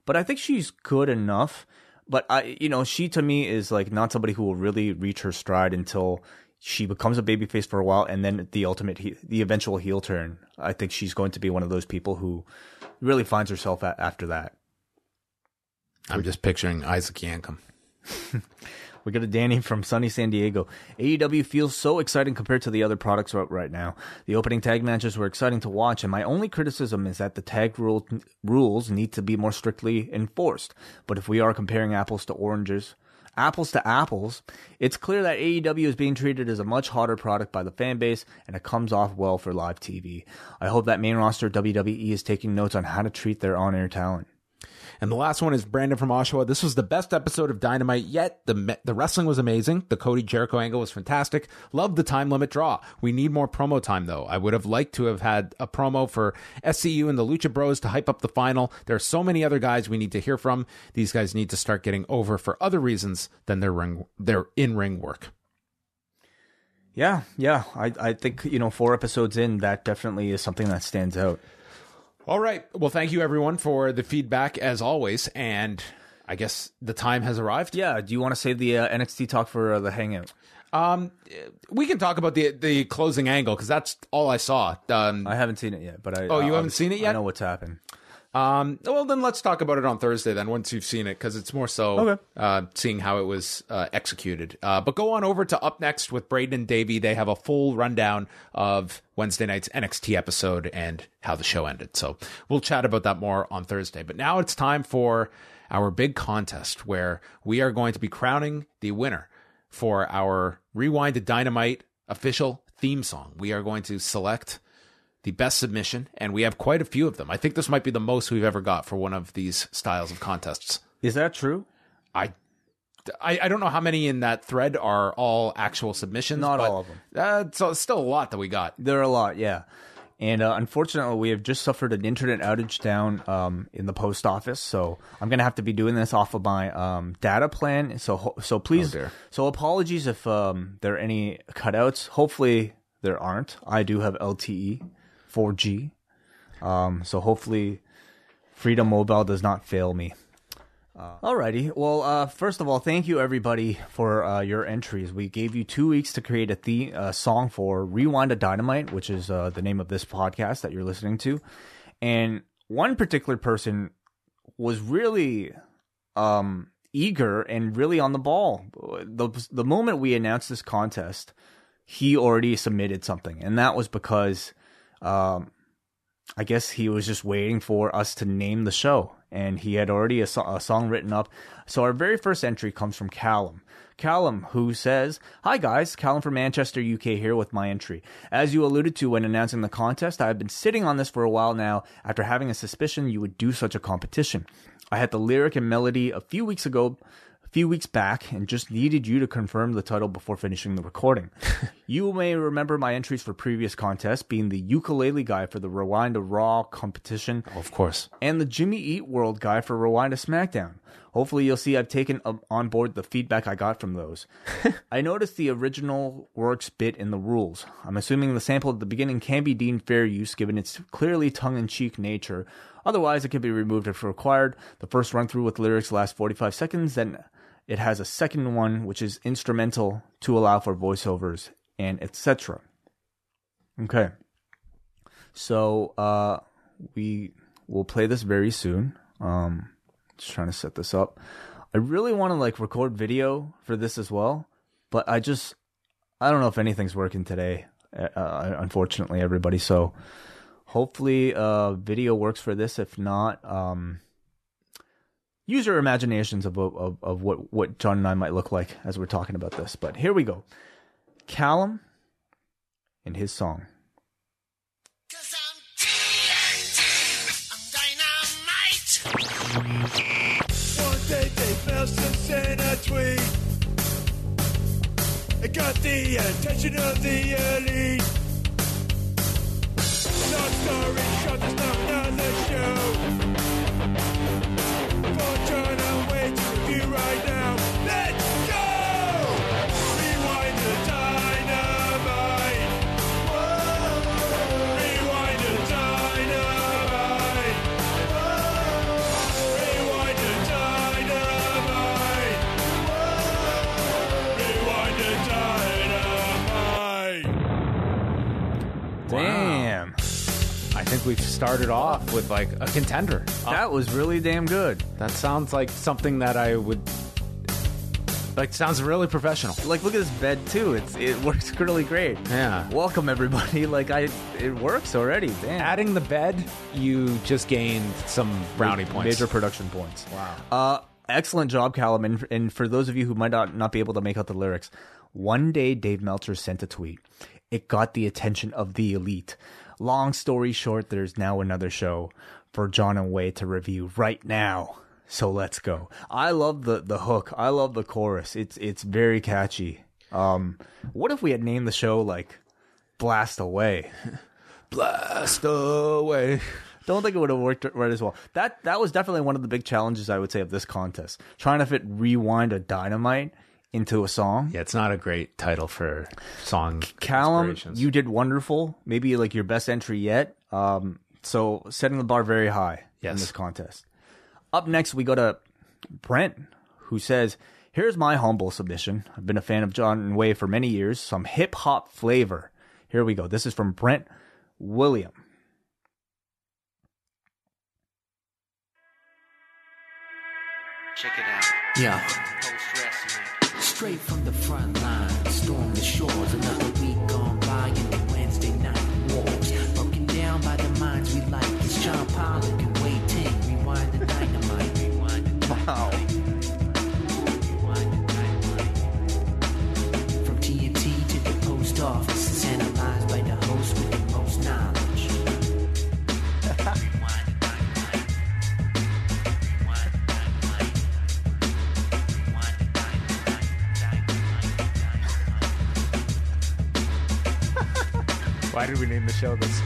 But I think she's good enough. But I, you know, she to me is like not somebody who will really reach her stride until she becomes a babyface for a while, and then the ultimate, he- the eventual heel turn. I think she's going to be one of those people who really finds herself after that. I'm just picturing Isaac Yankem. We got a Danny from sunny San Diego. AEW feels so exciting compared to the other products right now. The opening tag matches were exciting to watch, and my only criticism is that the tag rule, rules need to be more strictly enforced. But if we are comparing apples to oranges, apples to apples, it's clear that AEW is being treated as a much hotter product by the fan base, and it comes off well for live TV. I hope that main roster WWE is taking notes on how to treat their on air talent. And the last one is Brandon from Oshawa. This was the best episode of Dynamite yet. The the wrestling was amazing. The Cody Jericho angle was fantastic. Loved the time limit draw. We need more promo time though. I would have liked to have had a promo for SCU and the Lucha Bros to hype up the final. There are so many other guys we need to hear from. These guys need to start getting over for other reasons than their ring their in ring work. Yeah, yeah. I, I think, you know, four episodes in, that definitely is something that stands out. All right. Well, thank you everyone for the feedback as always. And I guess the time has arrived. Yeah, do you want to save the uh, NXT talk for uh, the hangout? Um, we can talk about the the closing angle because that's all I saw. Um, I haven't seen it yet, but I. Oh, you uh, haven't seen it yet? I know what's happened. Um, well, then let's talk about it on Thursday. Then once you've seen it, because it's more so Okay. uh, seeing how it was uh, executed. Uh, but go on over to up next with Braden and Davey. They have a full rundown of Wednesday night's NXT episode and how the show ended. So we'll chat about that more on Thursday. But now it's time for our big contest where we are going to be crowning the winner for our Rewind to Dynamite official theme song. We are going to select the best submission, and we have quite a few of them. I think this might be the most we've ever got for one of these styles of contests. Is that true? I, I, I don't know how many in that thread are all actual submissions. Not but, all of them. Uh, so it's still a lot that we got. There are a lot, yeah. And uh, unfortunately, we have just suffered an internet outage down um, in the post office, so I'm gonna have to be doing this off of my um, data plan. So, so please, dear. so apologies if um, there are any cutouts. Hopefully, there aren't. I do have LTE, 4G, um, so hopefully, Freedom Mobile does not fail me. Alrighty. Well, uh, first of all, thank you everybody for uh, your entries. We gave you two weeks to create a theme, uh, song for Rewind a Dynamite, which is uh, the name of this podcast that you're listening to. And one particular person was really um, eager and really on the ball. The, the moment we announced this contest, he already submitted something. And that was because um, I guess he was just waiting for us to name the show, and he had already a, so- a song written up. So our very first entry comes from Callum. Callum, who says, Hi guys, Callum from Manchester, UK here with my entry. As you alluded to when announcing the contest, I have been sitting on this for a while now after having a suspicion you would do such a competition. I had the lyric and melody a few weeks ago, a few weeks back, and just needed you to confirm the title before finishing the recording. you may remember my entries for previous contests being the ukulele guy for the Rewind to Raw competition Of course. and the Jimmy Eat World guy for Rewind to SmackDown. Hopefully, you'll see I've taken um, on board the feedback I got from those. I noticed the original works bit in the rules. I'm assuming the sample at the beginning can be deemed fair use given its clearly tongue in cheek nature. Otherwise, it can be removed if required. The first run through with lyrics lasts 45 seconds, then it has a second one which is instrumental to allow for voiceovers and etc. Okay. So uh we will play this very soon. Um just trying to set this up. I really want to like record video for this as well, but I just I don't know if anything's working today. Uh, unfortunately, everybody. So hopefully, uh, video works for this. If not, um, use your imaginations of, of of what what John and I might look like as we're talking about this. But here we go. Callum and his song. Cause I'm TNT, I'm dynamite. One day they felt and sent a tweet. It got the attention of the elite. Long story short, there's not we've started off with like a contender. that was really damn good. That sounds like something that I would like. Sounds really professional. Like, look at this bed too. It's it works really great. Yeah. Welcome everybody. Like I, it works already. Damn. Adding the bed, you just gained some brownie points. Major production points. Wow. Uh, Excellent job, Callum. And, and for those of you who might not, not be able to make out the lyrics, one day Dave Meltzer sent a tweet. It got the attention of the elite. Long story short, there's now another show for John and Wade to review right now. So let's go. I love the, the hook. I love the chorus. It's it's very catchy. Um, what if we had named the show like Blast Away? Blast away. Don't think it would have worked right as well. That that was definitely one of the big challenges I would say of this contest. Trying to fit rewind a dynamite into a song. Yeah, it's not a great title for song. Callum, you did wonderful. Maybe like your best entry yet. Um, so setting the bar very high in this contest. Up next, we go to Brent, who says, "Here's my humble submission. I've been a fan of John Wai for many years. Some hip hop flavor. Here we go. This is from Brent William." Check it out. Yeah, Post-wrestling. Straight from the front line, storm the shores. Week Why did we name the show this?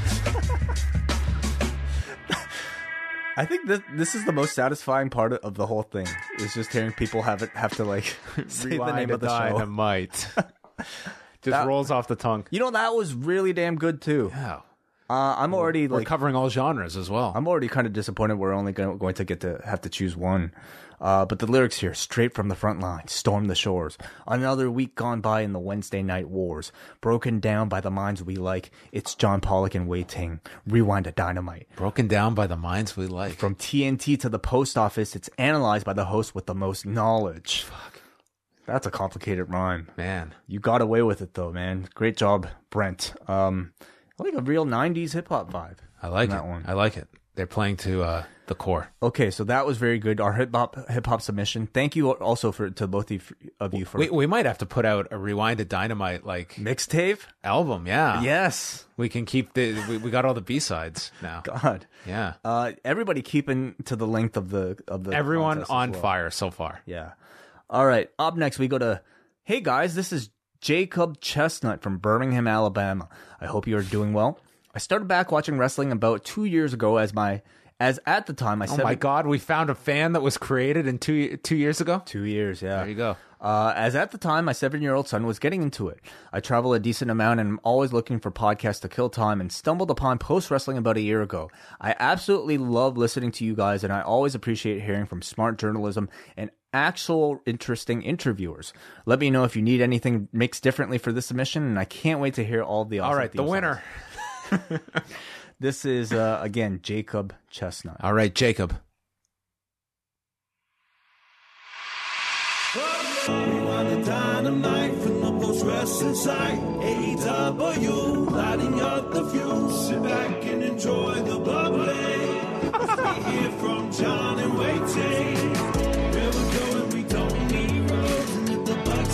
I think this this is the most satisfying part of the whole thing. Is just hearing people have it have to like say the name of the show. Dynamite. Just That- rolls off the tongue. You know that was really damn good too. Yeah. Uh, I'm already We're like covering all genres as well. I'm already kind of disappointed. We're only going, going to get to have to choose one. Uh, but the lyrics here, straight from the front line, storm the shores. Another week gone by in the Wednesday night wars, broken down by the minds we like. It's John Pollock and Wai Ting. Rewind to dynamite. Broken down by the minds we like. From TNT to the post office, it's analyzed by the host with the most knowledge. Fuck. That's a complicated rhyme. Man. You got away with it though, man. Great job, Brent. Um, like a real '90s hip hop vibe. I like it. that one. I like it. They're playing to uh, the core. Okay, so that was very good. Our hip hop hip hop submission. Thank you also for to both of of you for We, we might have to put out a Rewinded Dynamite like mixtape. album. Yeah. Yes, We can keep the. We, we got all the B sides now. God. Yeah. Uh, everybody keeping to the length of the of the Everyone contest as on well. fire so far. Yeah. All right. Up next, we go to. Hey guys, this is Jacob Chestnut from Birmingham, Alabama. I hope you are doing well. I started back watching wrestling about two years ago as my as at the time my Oh seven, my God! We found a fan that was created in two two years ago. two years. Yeah. There you go. Uh, as at the time, my seven year old son was getting into it. I travel a decent amount and I'm always looking for podcasts to kill time and stumbled upon Post Wrestling about a year ago. I absolutely love listening to you guys and I always appreciate hearing from smart journalism and actual interesting interviewers. Let me know if you need anything mixed differently for this submission and I can't wait to hear all the awesome All right, the winner. This is, uh, again, Jacob Chestnut. All right, Jacob.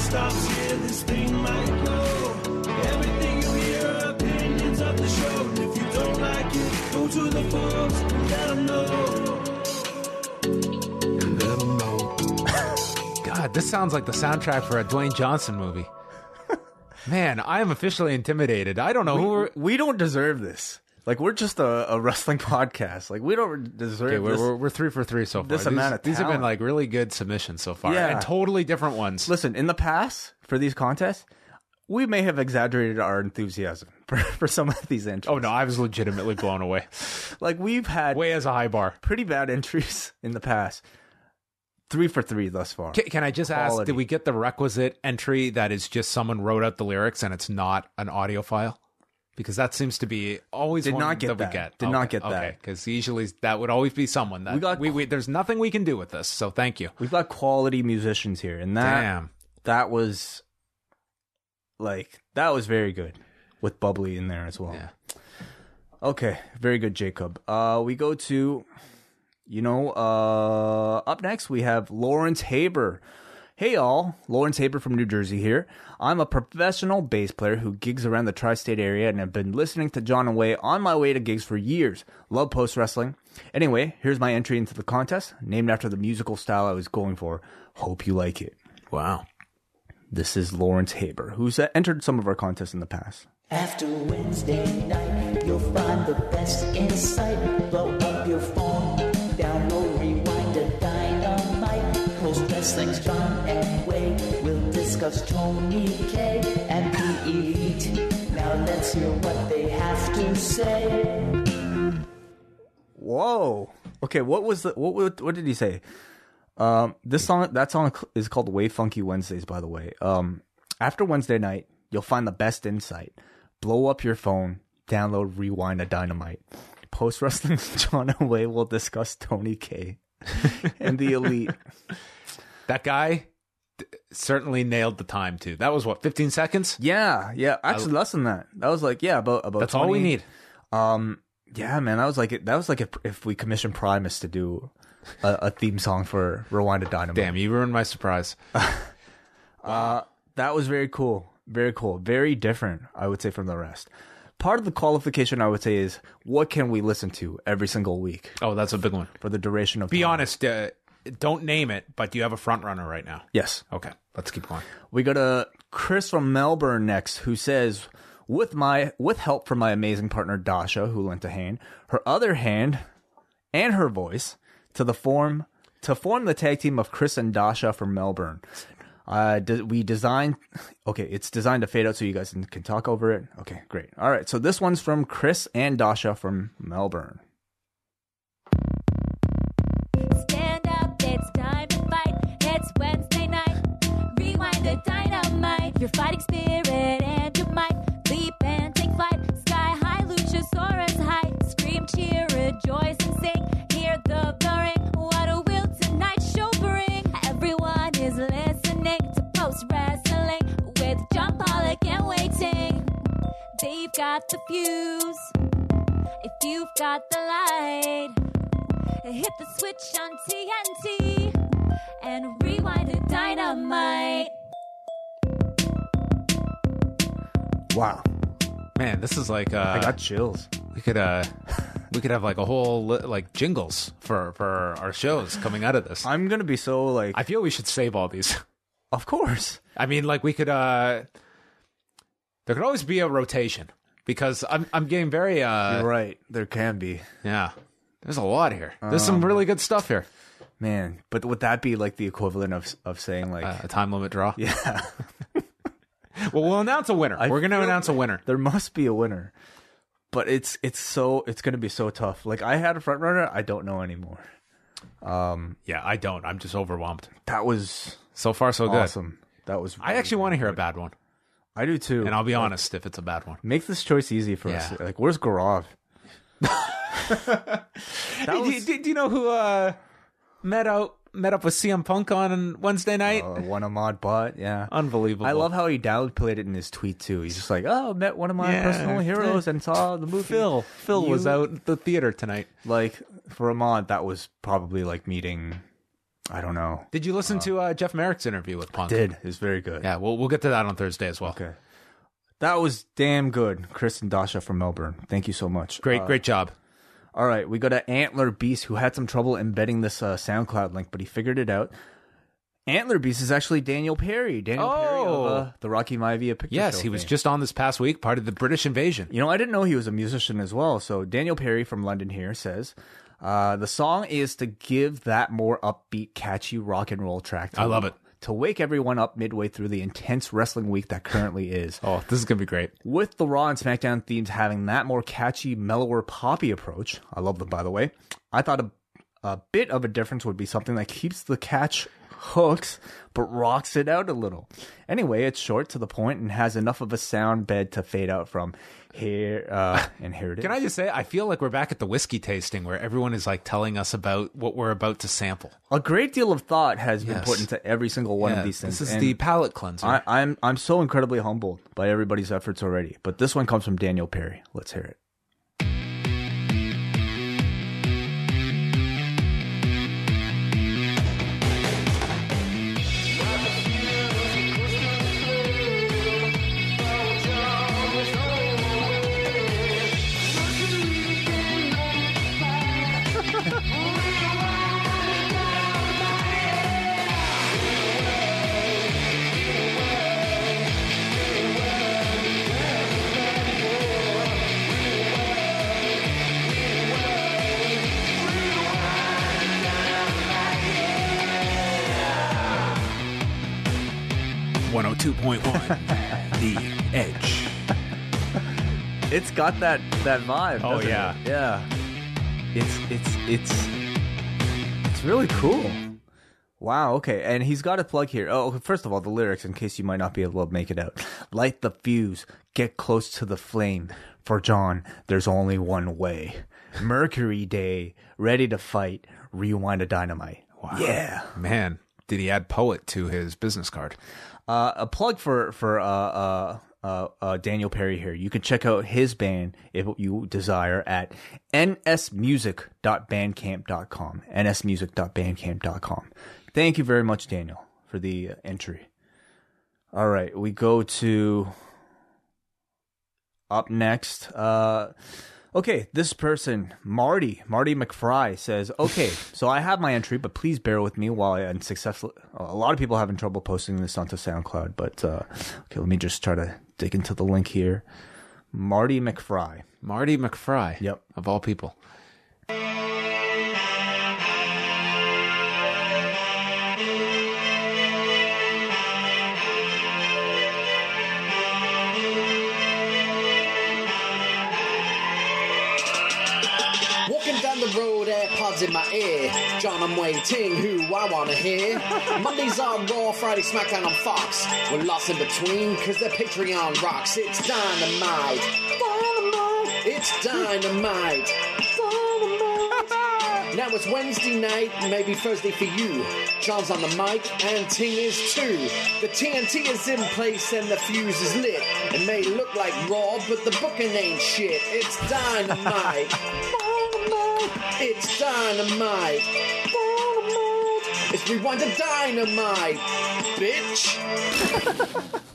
Stops here, this thing might blow. Everything you hear are opinions of the show. And if you don't like it, go to the forums and let them know. And let 'em know. God, this sounds like the soundtrack for a Dwayne Johnson movie. Man, I am officially intimidated. I don't know who. We're, We don't deserve this. Like, we're just a, a wrestling podcast. Like, we don't deserve okay, we're, this. we're, we're three for three so far. this these, amount of these have been like really good submissions so far, Yeah. and totally different ones. Listen, in the past for these contests, we may have exaggerated our enthusiasm for, for some of these entries. Oh no, I was legitimately blown away. like we've had Way as a high bar. pretty bad entries in the past. Three for three thus far. Can, can I just ask? Did we get the requisite entry that is just someone wrote out the lyrics and it's not an audio file? Because that seems to be always Did one not get that, that. we get. Did not get that. Okay, because usually that would always be someone that We got- we, we there's nothing we can do with this. So thank you. We've got quality musicians here, and that Damn. that was like that was very good with bubbly in there as well. Yeah. Okay, very good, Jacob. Uh, we go to You know, uh, up next we have Lawrence Haber. Hey all, Lawrence Haber from New Jersey here. I'm a professional bass player who gigs around the tri-state area and have been listening to John and Wai on my way to gigs for years. Love post wrestling. Anyway, here's my entry into the contest, named after the musical style I was going for. Hope you like it. Wow. This is Lawrence Haber, who's entered some of our contests in the past. After Wednesday night, you'll find the best insight. Blow up your phone, download, rewind, and dynamite. Post wrestling's John and Way. We'll discuss Tony K and the Elite. Now let's hear what they have to say. Whoa. Okay, what was the what what, what did he say? Um, this song that song is called "Wai Funky Wednesdays." By the way, um, after Wednesday night, you'll find the best insight. Blow up your phone, download, rewind a dynamite. Post wrestling, John and Way will discuss Tony K and the Elite. That guy d- certainly nailed the time too. That was what 15 seconds. Yeah, yeah. Actually, less than that. That was like yeah, about about. That's all we need. Um, yeah, man, that was like that was like if, if we commissioned Primus to do a, a theme song for Rewind a Dynamite. Damn, you ruined my surprise. Uh, that was very cool. Very cool. Very different, I would say, from the rest. Part of the qualification, I would say, is what can we listen to every single week Oh, that's a big one. for the duration of Be time? honest. Uh, don't name it, but do you have a front runner right now? Yes. Okay, let's keep going. We go to Chris from Melbourne next who says, with my with help from my amazing partner Dasha, who lent a hand, her other hand, and her voice to the form to form the tag team of Chris and Dasha from Melbourne. Uh, de- we designed. Okay, it's designed to fade out so you guys can, can talk over it. Okay, great. All right, so this one's from Chris and Dasha from Melbourne. Your fighting spirit and your might. Leap and take flight. Sky high, Luchasaurus high. Scream, cheer, rejoice, and sing. Hear the blaring. What a will tonight show bring. Everyone is listening to post wrestling with John Pollock and Wai Ting. They've got the fuse. If you've got the light. Hit the switch on TNT and rewind the dynamite. Wow, Man, this is like uh, I got chills. we could uh, we could have like a whole li- like jingles for for our shows coming out of this. I'm gonna be so like, I feel we should save all these. of course. I mean, like we could. uh There could always be a rotation because I'm I'm getting very. uh You're right. There can be. Yeah, there's a lot here. There's some really good stuff here. Man, but would that be like the equivalent of of saying like, Uh, a time limit draw. yeah, Well, we'll announce a winner. I We're gonna announce a winner. there must be a winner. But it's it's so it's gonna be so tough. Like I had a front runner, I don't know anymore. Yeah, I don't. I'm just overwhelmed. That was So far, so good. awesome. That was. I actually want to hear a bad one, I do too. and I'll be honest if it's a bad one. Make this choice easy for us. Yeah. Like, where's Garov? Hey, do, do- do you know who uh, met out met up with CM Punk on Wednesday night? Uh, one of Mod Bot, yeah. Unbelievable. I love how he downplayed it in his tweet too. He's just like, "Oh, met one of my Yeah. personal heroes and saw the movie." Phil. Phil was out at the theater tonight. Like for a mod, that was probably like meeting. I don't know. Did you listen to uh, Jeff Marek's interview with Punk? Did is very good. Yeah, we'll we'll get to that on Thursday as well. Okay. That was damn good, Chris and Dasha from Melbourne. Thank you so much. Great, Uh, great job. All right, we got an Antler Beast who had some trouble embedding this uh, SoundCloud link, but he figured it out. Antler Beast is actually Daniel Perry. Daniel Perry of Oh. uh, the Rocky Maivia picture Yes, show he was fame. just on this past week, part of the British invasion. You know, I didn't know he was a musician as well. So Daniel Perry from London here says uh, the song is to give that more upbeat, catchy rock and roll track. To, I love it. To wake everyone up midway through the intense wrestling week that currently is. Oh, this is gonna be great. With the Raw and SmackDown themes having that more catchy, mellower, poppy approach, I love them by the way. I thought a, a bit of a difference would be something that keeps the catch hooks but rocks it out a little. Anyway, it's short to the point and has enough of a sound bed to fade out from. Here uh, and here it is. Can I just say, I feel like we're back at the whiskey tasting where everyone is like telling us about what we're about to sample. a great deal of thought has been Yes. put into every single one Yeah, of these things. This is and the palate cleanser. I, I'm I'm so incredibly humbled by everybody's efforts already. But this one comes from Daniel Perry. Let's hear it. Got that that vibe. Oh, yeah. it? yeah. It's it's it's it's really cool. Wow. Okay, and he's got a plug here. Oh, first of all, the lyrics, in case you might not be able to make it out. Light the fuse, get close to the flame. For John, there's only one way. Mercury Day, ready to fight. Rewind a dynamite. Wow. Yeah. Man, did he add poet to his business card? Uh, a plug for for uh, uh, uh, uh, Daniel Perry here. You can check out his band if you desire at nsmusic.bandcamp.com. nsmusic.bandcamp.com. Thank you very much, Daniel, for the uh, entry. All right, we go to up next. Uh, okay, this person, Marty, Marty McFry says, "Okay, so I have my entry, but please bear with me while I unsuccessfully. A lot of people having trouble posting this onto SoundCloud, but uh, okay, let me just try to dig into the link here. Marty McFry. Marty McFry. Yep. Of all people. The road, AirPods in my ear. John, I'm waiting, who I wanna hear. Mondays on Raw, Friday SmackDown on Fox. We're lost in between, cause the Patreon rocks. It's dynamite. Dynamite. It's dynamite. Dynamite. now it's Wednesday night, maybe Thursday for you. John's on the mic, and Ting is too. The TNT is in place, and the fuse is lit. It may look like Raw, but the booking ain't shit. It's dynamite. It's dynamite. Dynamite. It's rewind to dynamite, bitch.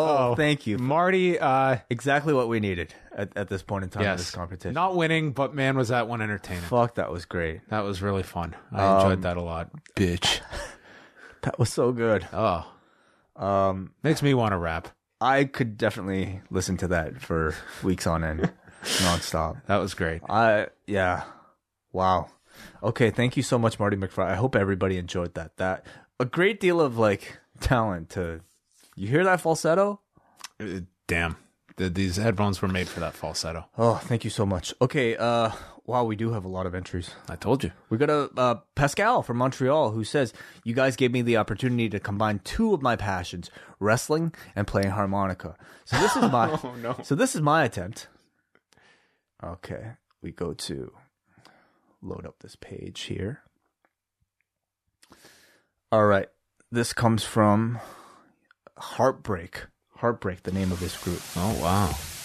Oh, thank you. Marty, uh, Exactly what we needed at, at this point in time in this yes. competition. Not winning, but man, was that one entertaining. Fuck, that was great. That was really fun. I enjoyed Um, that a lot. Bitch. That was so good. Oh. Um, Makes me want to rap. I could definitely listen to that for weeks on end, nonstop. That was great. I yeah. Wow. Okay, thank you so much, Marty McFly. I hope everybody enjoyed that. That a great deal of like talent to you hear that falsetto? Uh, Damn. The, these headphones were made for that falsetto. Oh, thank you so much. Okay, uh wow, we do have a lot of entries. I told you. We got a uh, Pascal from Montreal who says, "You guys gave me the opportunity to combine two of my passions: wrestling and playing harmonica." So this is my Oh, no. So this is my attempt. Okay, we go to load up this page here. All right, this comes from Heartbreak. Heartbreak, the name of this group. Oh, wow.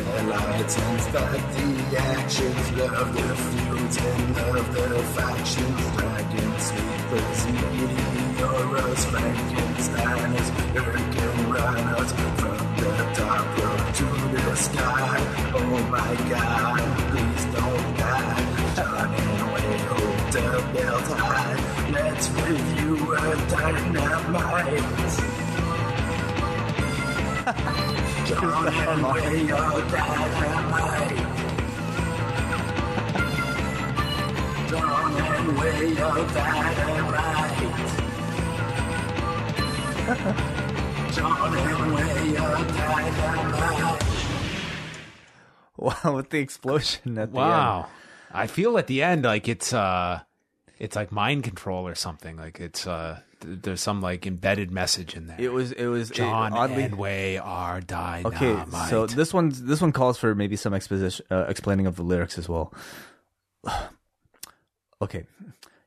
The lights and the actions. Love the feuds and love the factions. Dragon sleepers, meteoros, Frankensteiners, Hurricane runners. From the top rope to the sky. Oh my god, please don't die. John and Wayne hold the belt high. Let's review a dynamite. Wow, with the explosion at the Wow. end. I feel at the end like it's uh it's like mind control or something. Like it's uh there's some like embedded message in there. It was it was John it, oddly and Wai are dynamite. Okay, so this one's this one calls for maybe some exposition, uh, explaining of the lyrics as well. okay,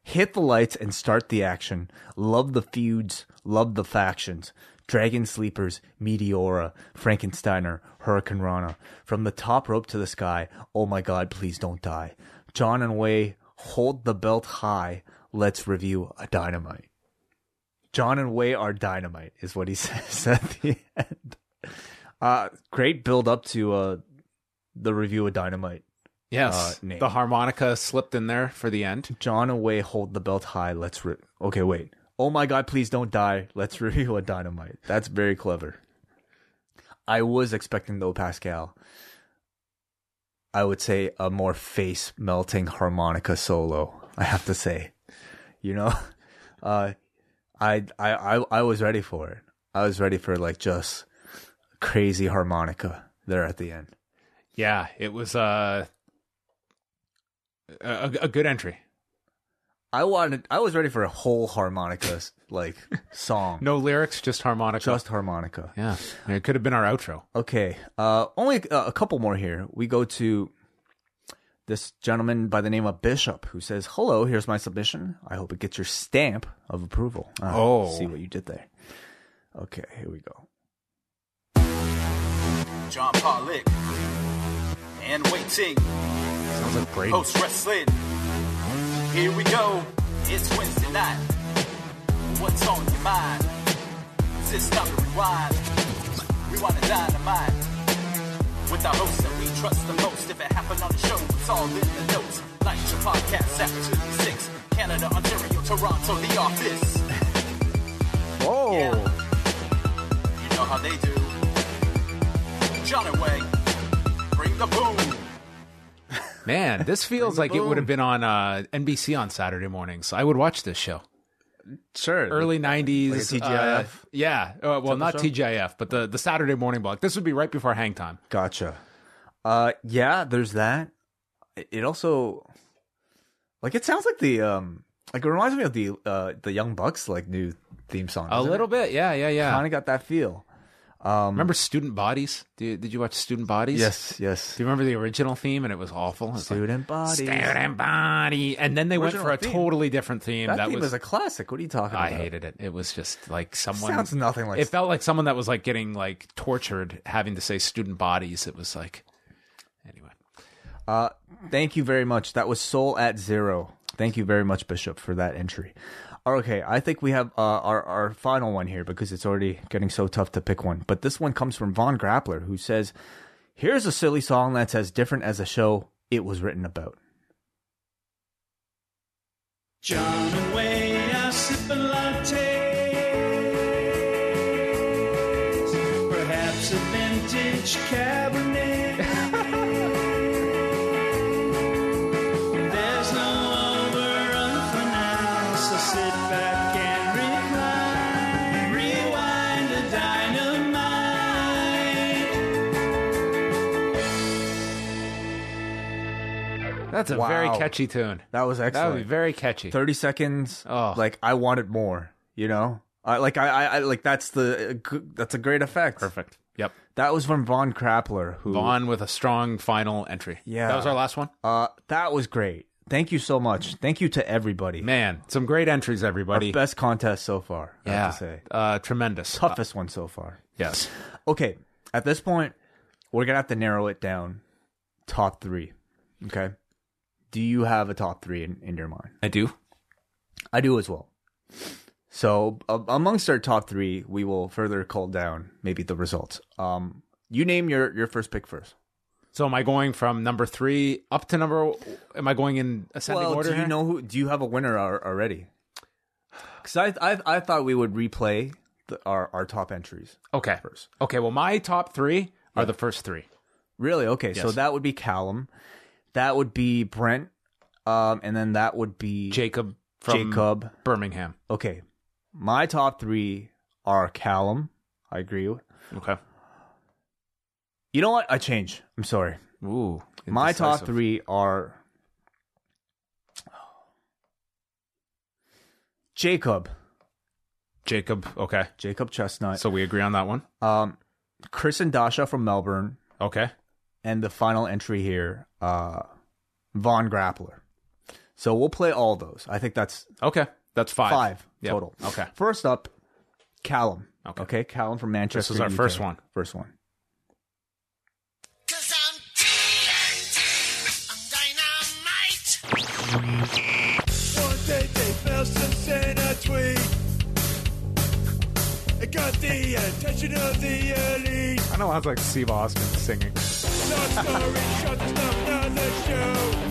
hit the lights and start the action. Love the feuds, love the factions. Dragon Sleepers, Meteora, Frankensteiner, Hurricanrana. From the top rope to the sky. Oh my God, please don't die. John and Wai, hold the belt high. Let's review a dynamite. John and Wai are dynamite, is what he says at the end. Uh, great build up to uh, the review of Dynamite. yes, uh, the harmonica slipped in there for the end. John and Wai hold the belt high. Let's re- okay. Wait. Oh my God! Please don't die. Let's review a Dynamite. That's very clever. I was expecting though, Pascal. I would say a more face melting harmonica solo. I have to say, you know, uh, I, I I I was ready for it. I was ready for like just crazy harmonica there at the end. Yeah, it was uh, a, a good entry. I wanted. I was ready for a whole harmonica like song. No lyrics, just harmonica. just harmonica. yeah, it could have been our outro. Okay. Uh, only uh, a couple more here. We go to this gentleman by the name of Bishop who says, "Hello, here's my submission. I hope it gets your stamp of approval." Ah, Oh. see what you did there. Okay, here we go. John Pollock and Wai Ting Sounds like Brady. post wrestling. Here we go. It's Wednesday night. What's on your mind? Is this time to rewind? Rewind and dynamite. With our hosts that we trust the most. If it happened on the show, it's all in the notes. Like your podcast after 2 Canada, Ontario, Toronto, The Office. Whoa! Yeah. You know how they do. John and Wai. Bring the boom. Man, this feels like it would have been on uh, NBC on Saturday mornings. I would watch this show. Sure. Early '90s, Like a uh, TGIF? yeah, uh, well, not? TGIF, but the the Saturday morning block. This would be right before Hang Time. Gotcha. Uh, yeah, there's that. It- It also, like, it sounds like the um, like it reminds me of the uh the Young Bucks like new theme song. A little bit, yeah, yeah, yeah. Kind of got that feel. Um, Remember Student Bodies? Did, did you watch Student Bodies? Yes, yes. Do you remember the original theme? And it was awful. It's like, Student bodies. Student Body. And then they went Original for a theme. totally different theme. That, That, theme was is a classic. What are you talking I about? I hated it. It was just like someone Sounds nothing like. It felt like someone that was like getting like tortured having to say student bodies. It was like anyway. Uh, thank you very much. That was Soul at Zero. Thank you very much, Bishop, for that entry. Okay, I think we have uh, our our final one here because it's already getting so tough to pick one. But this one comes from Von Grappler, who says, "Here's a silly song that's as different as a show it was written about." John are sipping lattes. Perhaps a vintage Cabernet. That's a Wow. very catchy tune. That was That excellent. would be very catchy. Thirty seconds. Oh. like I wanted more. You know, I like I, I, I like that's the uh, that's a great effect. Perfect. Yep. That was from Von Grappler, who Von with a strong final entry. Yeah. That was our last one. Uh, that was great. Thank you so much. Thank you to everybody. Man, some great entries, Our everybody. best contest so far. I yeah. have to say. Uh, tremendous. toughest one so far. yes. Okay, at this point, we're gonna have to narrow it down. Top three. Okay. Do you have a top three in, in your mind? I do. I do as well. So uh, amongst our top three, we will further call down maybe the results. Um, you name your your first pick first. So am I going from number three up to number? Am I going in ascending well, order? do you know who? Do you have a winner al- already? Because I, I I thought we would replay the, our our top entries Okay. first. Okay. Well, my top three are the first three. Really? Okay. So that would be Callum. That would be Brent. Um, and then that would be Jacob from Jacob. Birmingham. Okay. My top three are Callum. I agree. with. Okay. You know what? I change. I'm sorry. Ooh. My top indecisive. three are Jacob. Jacob. Okay. Jacob Chestnut. So we agree on that one. um, Chris and Dasha from Melbourne. Okay. And the final entry here, uh, Von Grappler. So we'll play all those. I think that's Okay. That's five. five Yep. total. Okay. First up, Callum. Okay. Okay, Callum from Manchester. This is our UK. first one. First one. I'm TNT, I'm dynamite. One day they felt some Santa tweet. It got the attention of the elite. I know. Sounds like Steve Austin singing. Short story, short stuff, another show.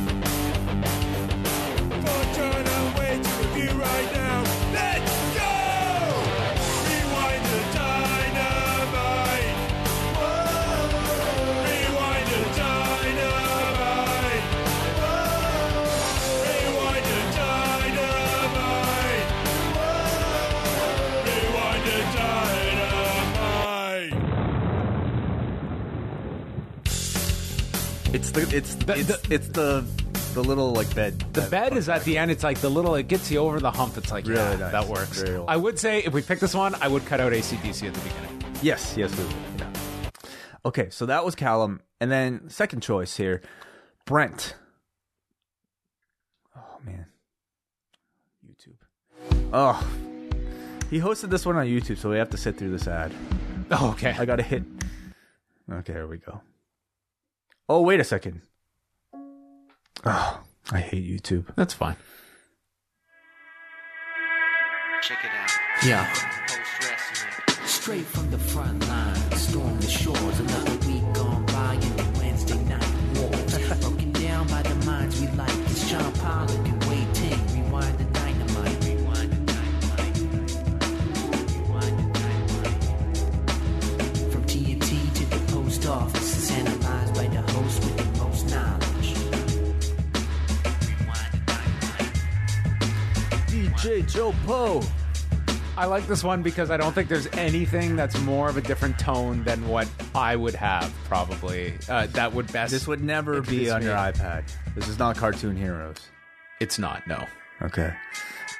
It's the it's it's it's the the little like bed. The bed is at the end. It's like the little. It gets you over the hump. It's like Really yeah, nice. that works. I would say if we pick this one, I would cut out ACDC at the beginning. Yes, yes, we would. Yeah. Okay, so that was Callum, and then second choice here, Brent. Oh man, YouTube. Oh, he hosted this one on YouTube, so we have to sit through this ad. Oh, okay. I gotta hit. Okay, here we go. Oh, wait a second. Oh, I hate YouTube. That's fine. Check it out. Yeah. Straight from the front line, storm the shores. Another week gone by DJ Joe Poe. I like this one because I don't think there's anything that's more of a different tone than what I would have probably. Uh, that would best. This would never be on me. your iPad. This is not Cartoon Heroes. It's not. No. Okay,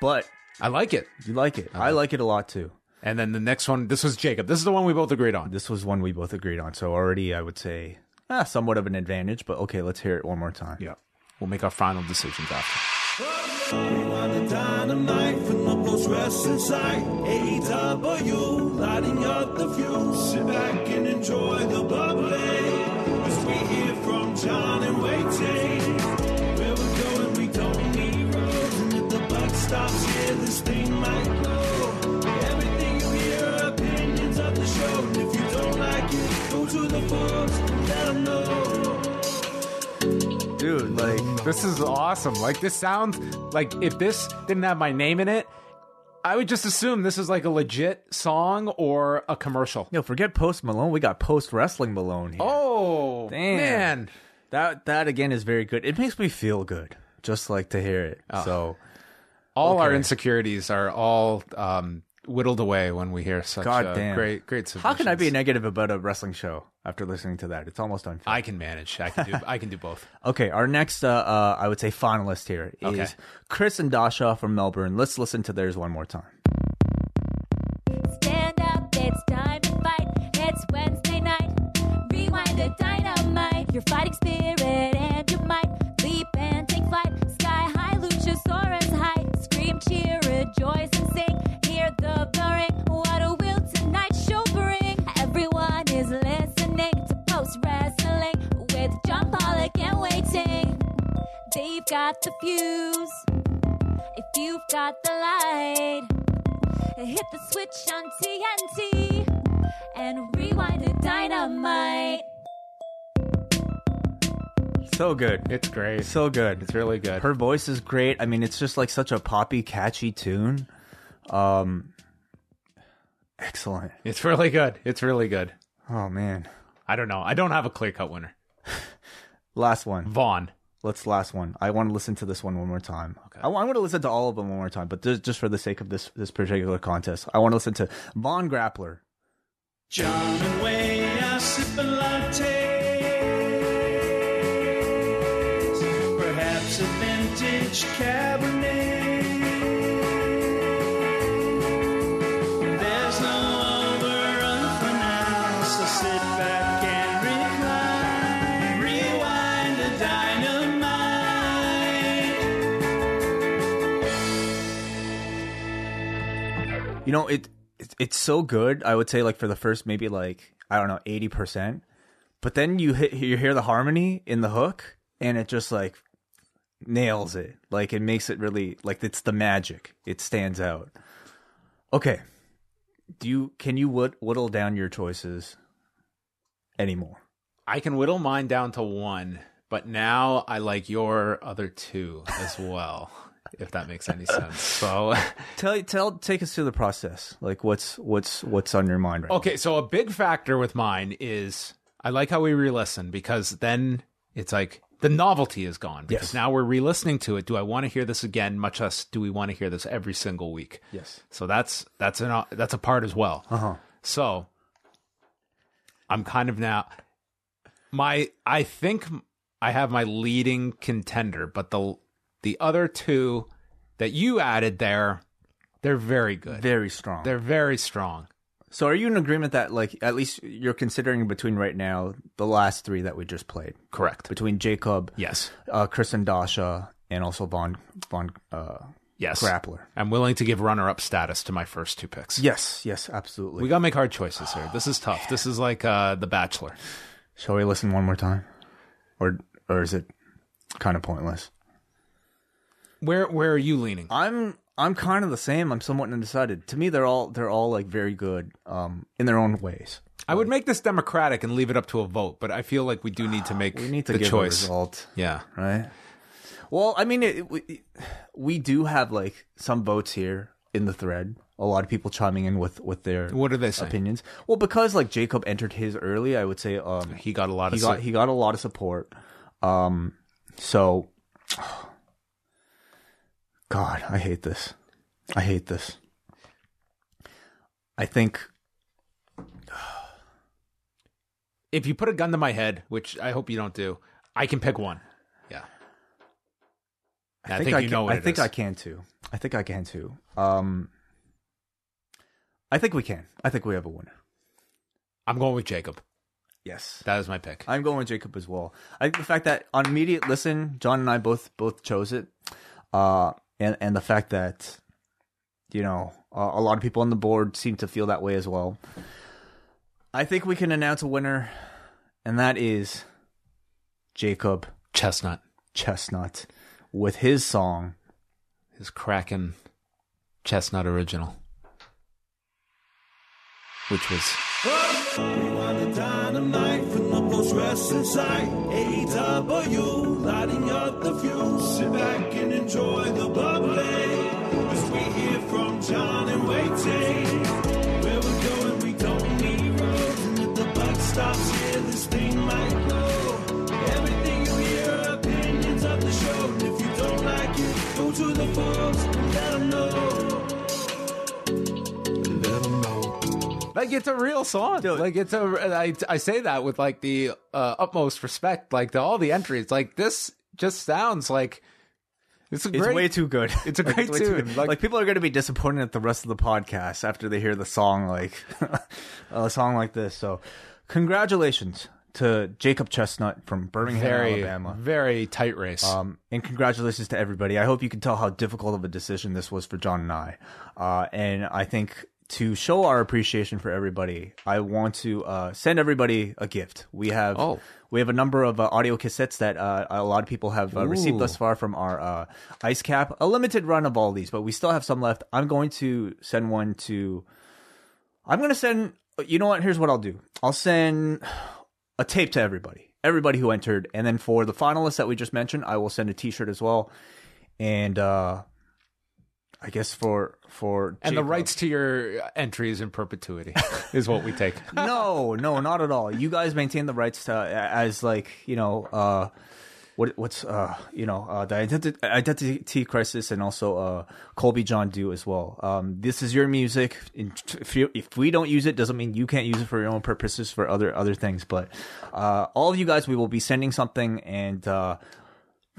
but I like it. you like it. I like it a lot too. And then the next one. This was Jacob. This is the one we both agreed on. This was one we both agreed on, so already I would say ah, somewhat of an advantage. But okay, let's hear it one more time. Yeah. We'll make our final decisions after. Rewind the dynamite from the post wrestling site. AEW, lighting up the fuse. Sit back and enjoy the bubbly. As we hear from John and Wai Ting. Where we're going, we don't need roads. And if the buck stops here, this thing might blow. Everything you hear are opinions of the show. And if you don't like it, go to the forums and let them know. Dude, like This is awesome. Like this sounds like if this didn't have my name in it, I would just assume this is like a legit song or a commercial. yo, forget Post Malone. We got Post Wrestling Malone here. Oh Damn. man. that that again is very good. It makes me feel good, just like to hear it. So All our insecurities are all um, whittled away when we hear such God damn. great great how can I be negative about a wrestling show after listening to that? It's almost unfair. I can manage. I can do I can do both. Okay, our next, uh, uh, I would say, finalist here is Okay. Chris and Dasha from Melbourne. Let's listen to theirs one more time. Stand up, it's time to fight. It's Wednesday night. Rewind the dynamite. Your fighting spirit and your might. Leap and take flight. Sky high, Luchasaurus high. Scream, cheer, rejoice, and sing. Got the fuse. If you've got the light. Hit the switch on TNT and rewind the dynamite. So good. It's great. So good. It's really good. Her voice is great. I mean, it's just like such a poppy, catchy tune. Um, excellent. It's really good. It's really good. Oh man. I don't know. I don't have a clear cut winner. Last one. Von. Let's last one. I want to listen to this one one more time. Okay. I, want to listen to all of them one more time, but just, just for the sake of this this particular contest, I want to listen to Von Grappler. John and Wayne are sipping lattes. Perhaps a vintage Cabernet. You know, it, it it's so good. I would say like for the first maybe like I don't know eighty percent, but then you hit you hear the harmony in the hook, and it just like nails it. Like it makes it really like it's the magic. It stands out. Okay, do you can you whittle down your choices anymore? I can whittle mine down to one, but now I like your other two as well, if that makes any sense. So, Tell tell take us through the process. Like what's what's what's on your mind right okay, so a big factor with mine is I like how we re-listen because then it's like the novelty is gone because Yes. now we're re-listening to it. Do I want to hear this again? Much less do we want to hear this every single week? Yes. So that's that's an that's a part as well. Uh huh. So I'm kind of now my I think I have my leading contender, but the the other two that you added there, they're very good. Very strong. They're very strong. So are you in agreement that like at least you're considering between right now the last three that we just played? Correct. Between Jacob, Yes. uh, Chris and Dasha, and also Von Von uh, Yes. Grappler. I'm willing to give runner up status to my first two picks. Yes, yes, absolutely. We gotta make hard choices here. This is tough. This is like uh The Bachelor. Shall we listen one more time, or or is it kind of pointless? Where where are you leaning? I'm I'm kind of the same. I'm somewhat undecided. To me, they're all they're all like very good um, in their own ways. I would make this democratic and leave it up to a vote, but I feel like we do need to make We need to the give choice. a result, Yeah. right? Well, I mean, it, we, we do have like some votes here in the thread. A lot of people chiming in with with their What are they say? opinions. Well, because like Jacob entered his early, I would say um, He got a lot he of got su- he got a lot of support. Um, so, God, I hate this. I hate this. I think if you put a gun to my head, which I hope you don't do, I can pick one. Yeah. I I think, think I you can, know what I it think is. I can too. I think I can too. Um, I think we can. I think we have a winner. I'm going with Jacob. Yes, That is my pick. I'm going with Jacob as well. I think the fact that on immediate listen, John and I both both chose it, uh, and and the fact that you know uh, a lot of people on the board seem to feel that way as well. I think we can announce a winner, and that is Jacob Chestnut. Chestnut with his song His Kraken Chestnut original. Which was Rewind lighting up the fuse. Sit back and enjoy the bubbly. As we hear from John and Wai Ting. Where we're going, we don't need roads. And if the buck stops here, this thing might blow. Everything you hear are opinions of the show. And if you don't like it, go to the forums and let them know. Like it's a real song. Like it's a I, I say that with like the uh, utmost respect. Like to all the entries, like this just sounds like it's a It's way too good. It's a Like, great too tune. good. Like- Like, people are going to be disappointed at the rest of the podcast after they hear the song like a song like this. So, congratulations to Jacob Chestnut from Birmingham, very Alabama. very tight race. Um, and congratulations to everybody. I hope you can tell how difficult of a decision this was for John and I. Uh, and I think to show our appreciation for everybody, I want to uh, send everybody a gift. We have Oh. we have a number of uh, audio cassettes that uh, a lot of people have uh, received thus far from our uh, ice cap. A limited run of all these, but we still have some left. I'm going to send one to. I'm going to send. You know what? Here's what I'll do. I'll send a tape to everybody, everybody who entered, and then for the finalists that we just mentioned, I will send a T-shirt as well, and uh I guess for for and the rights to your entries in perpetuity is what we take. no, no, not at all. You guys maintain the rights to as like you know uh what what's uh you know uh the identity identity crisis and also uh Colby John do as well. Um, this is your music. If you, if we don't use it, doesn't mean you can't use it for your own purposes for other other things. But uh, all of you guys, we will be sending something and.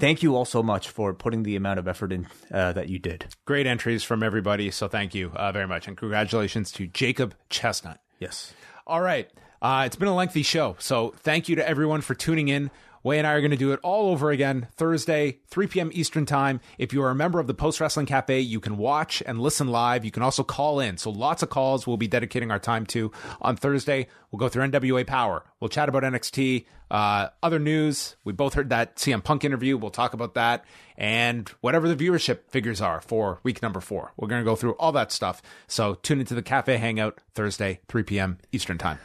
Thank you all so much for putting the amount of effort in uh, that you did. Great entries from everybody, so thank you uh, very much, and congratulations to Jacob Chestnut. Yes. All right. Uh, it's been a lengthy show, so thank you to everyone for tuning in. Wai and I are going to do it all over again Thursday, 3 p.m. Eastern Time. If you are a member of the Post Wrestling Cafe, you can watch and listen live. You can also call in. So lots of calls we'll be dedicating our time to on Thursday. We'll go through NWA Power. We'll chat about NXT, uh, other news. We both heard that CM Punk interview. We'll talk about that and whatever the viewership figures are for week number four. We're going to go through all that stuff. So tune into the Cafe Hangout Thursday, 3 p.m. Eastern Time.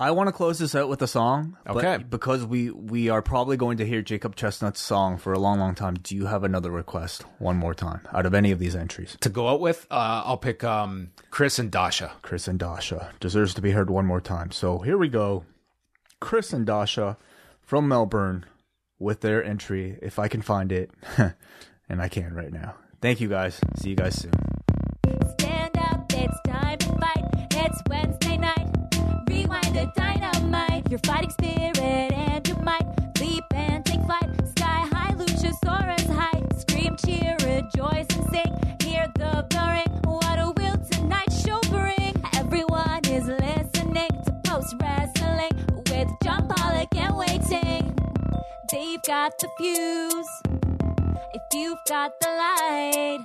I want to close this out with a song. but Okay. because we we are probably going to hear Jacob Chestnut's song for a long, long time. Do you have another request? One more time out of any of these entries. To go out with, uh, I'll pick um, Chris and Dasha. Chris and Dasha deserves to be heard one more time. So here we go. Chris and Dasha from Melbourne with their entry, if I can find it, and I can right now. Thank you guys. See you guys soon. your fighting spirit and your might. Leap and take flight, sky high, Luchasaurus high. Scream, cheer, rejoice, and sing. Hear the blaring, what a will tonight show bring. Everyone is listening to post wrestling with John Pollock and Wai Ting. They've got the fuse. If you've got the light,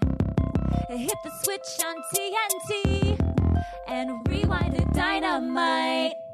hit the switch on TNT and rewind the dynamite.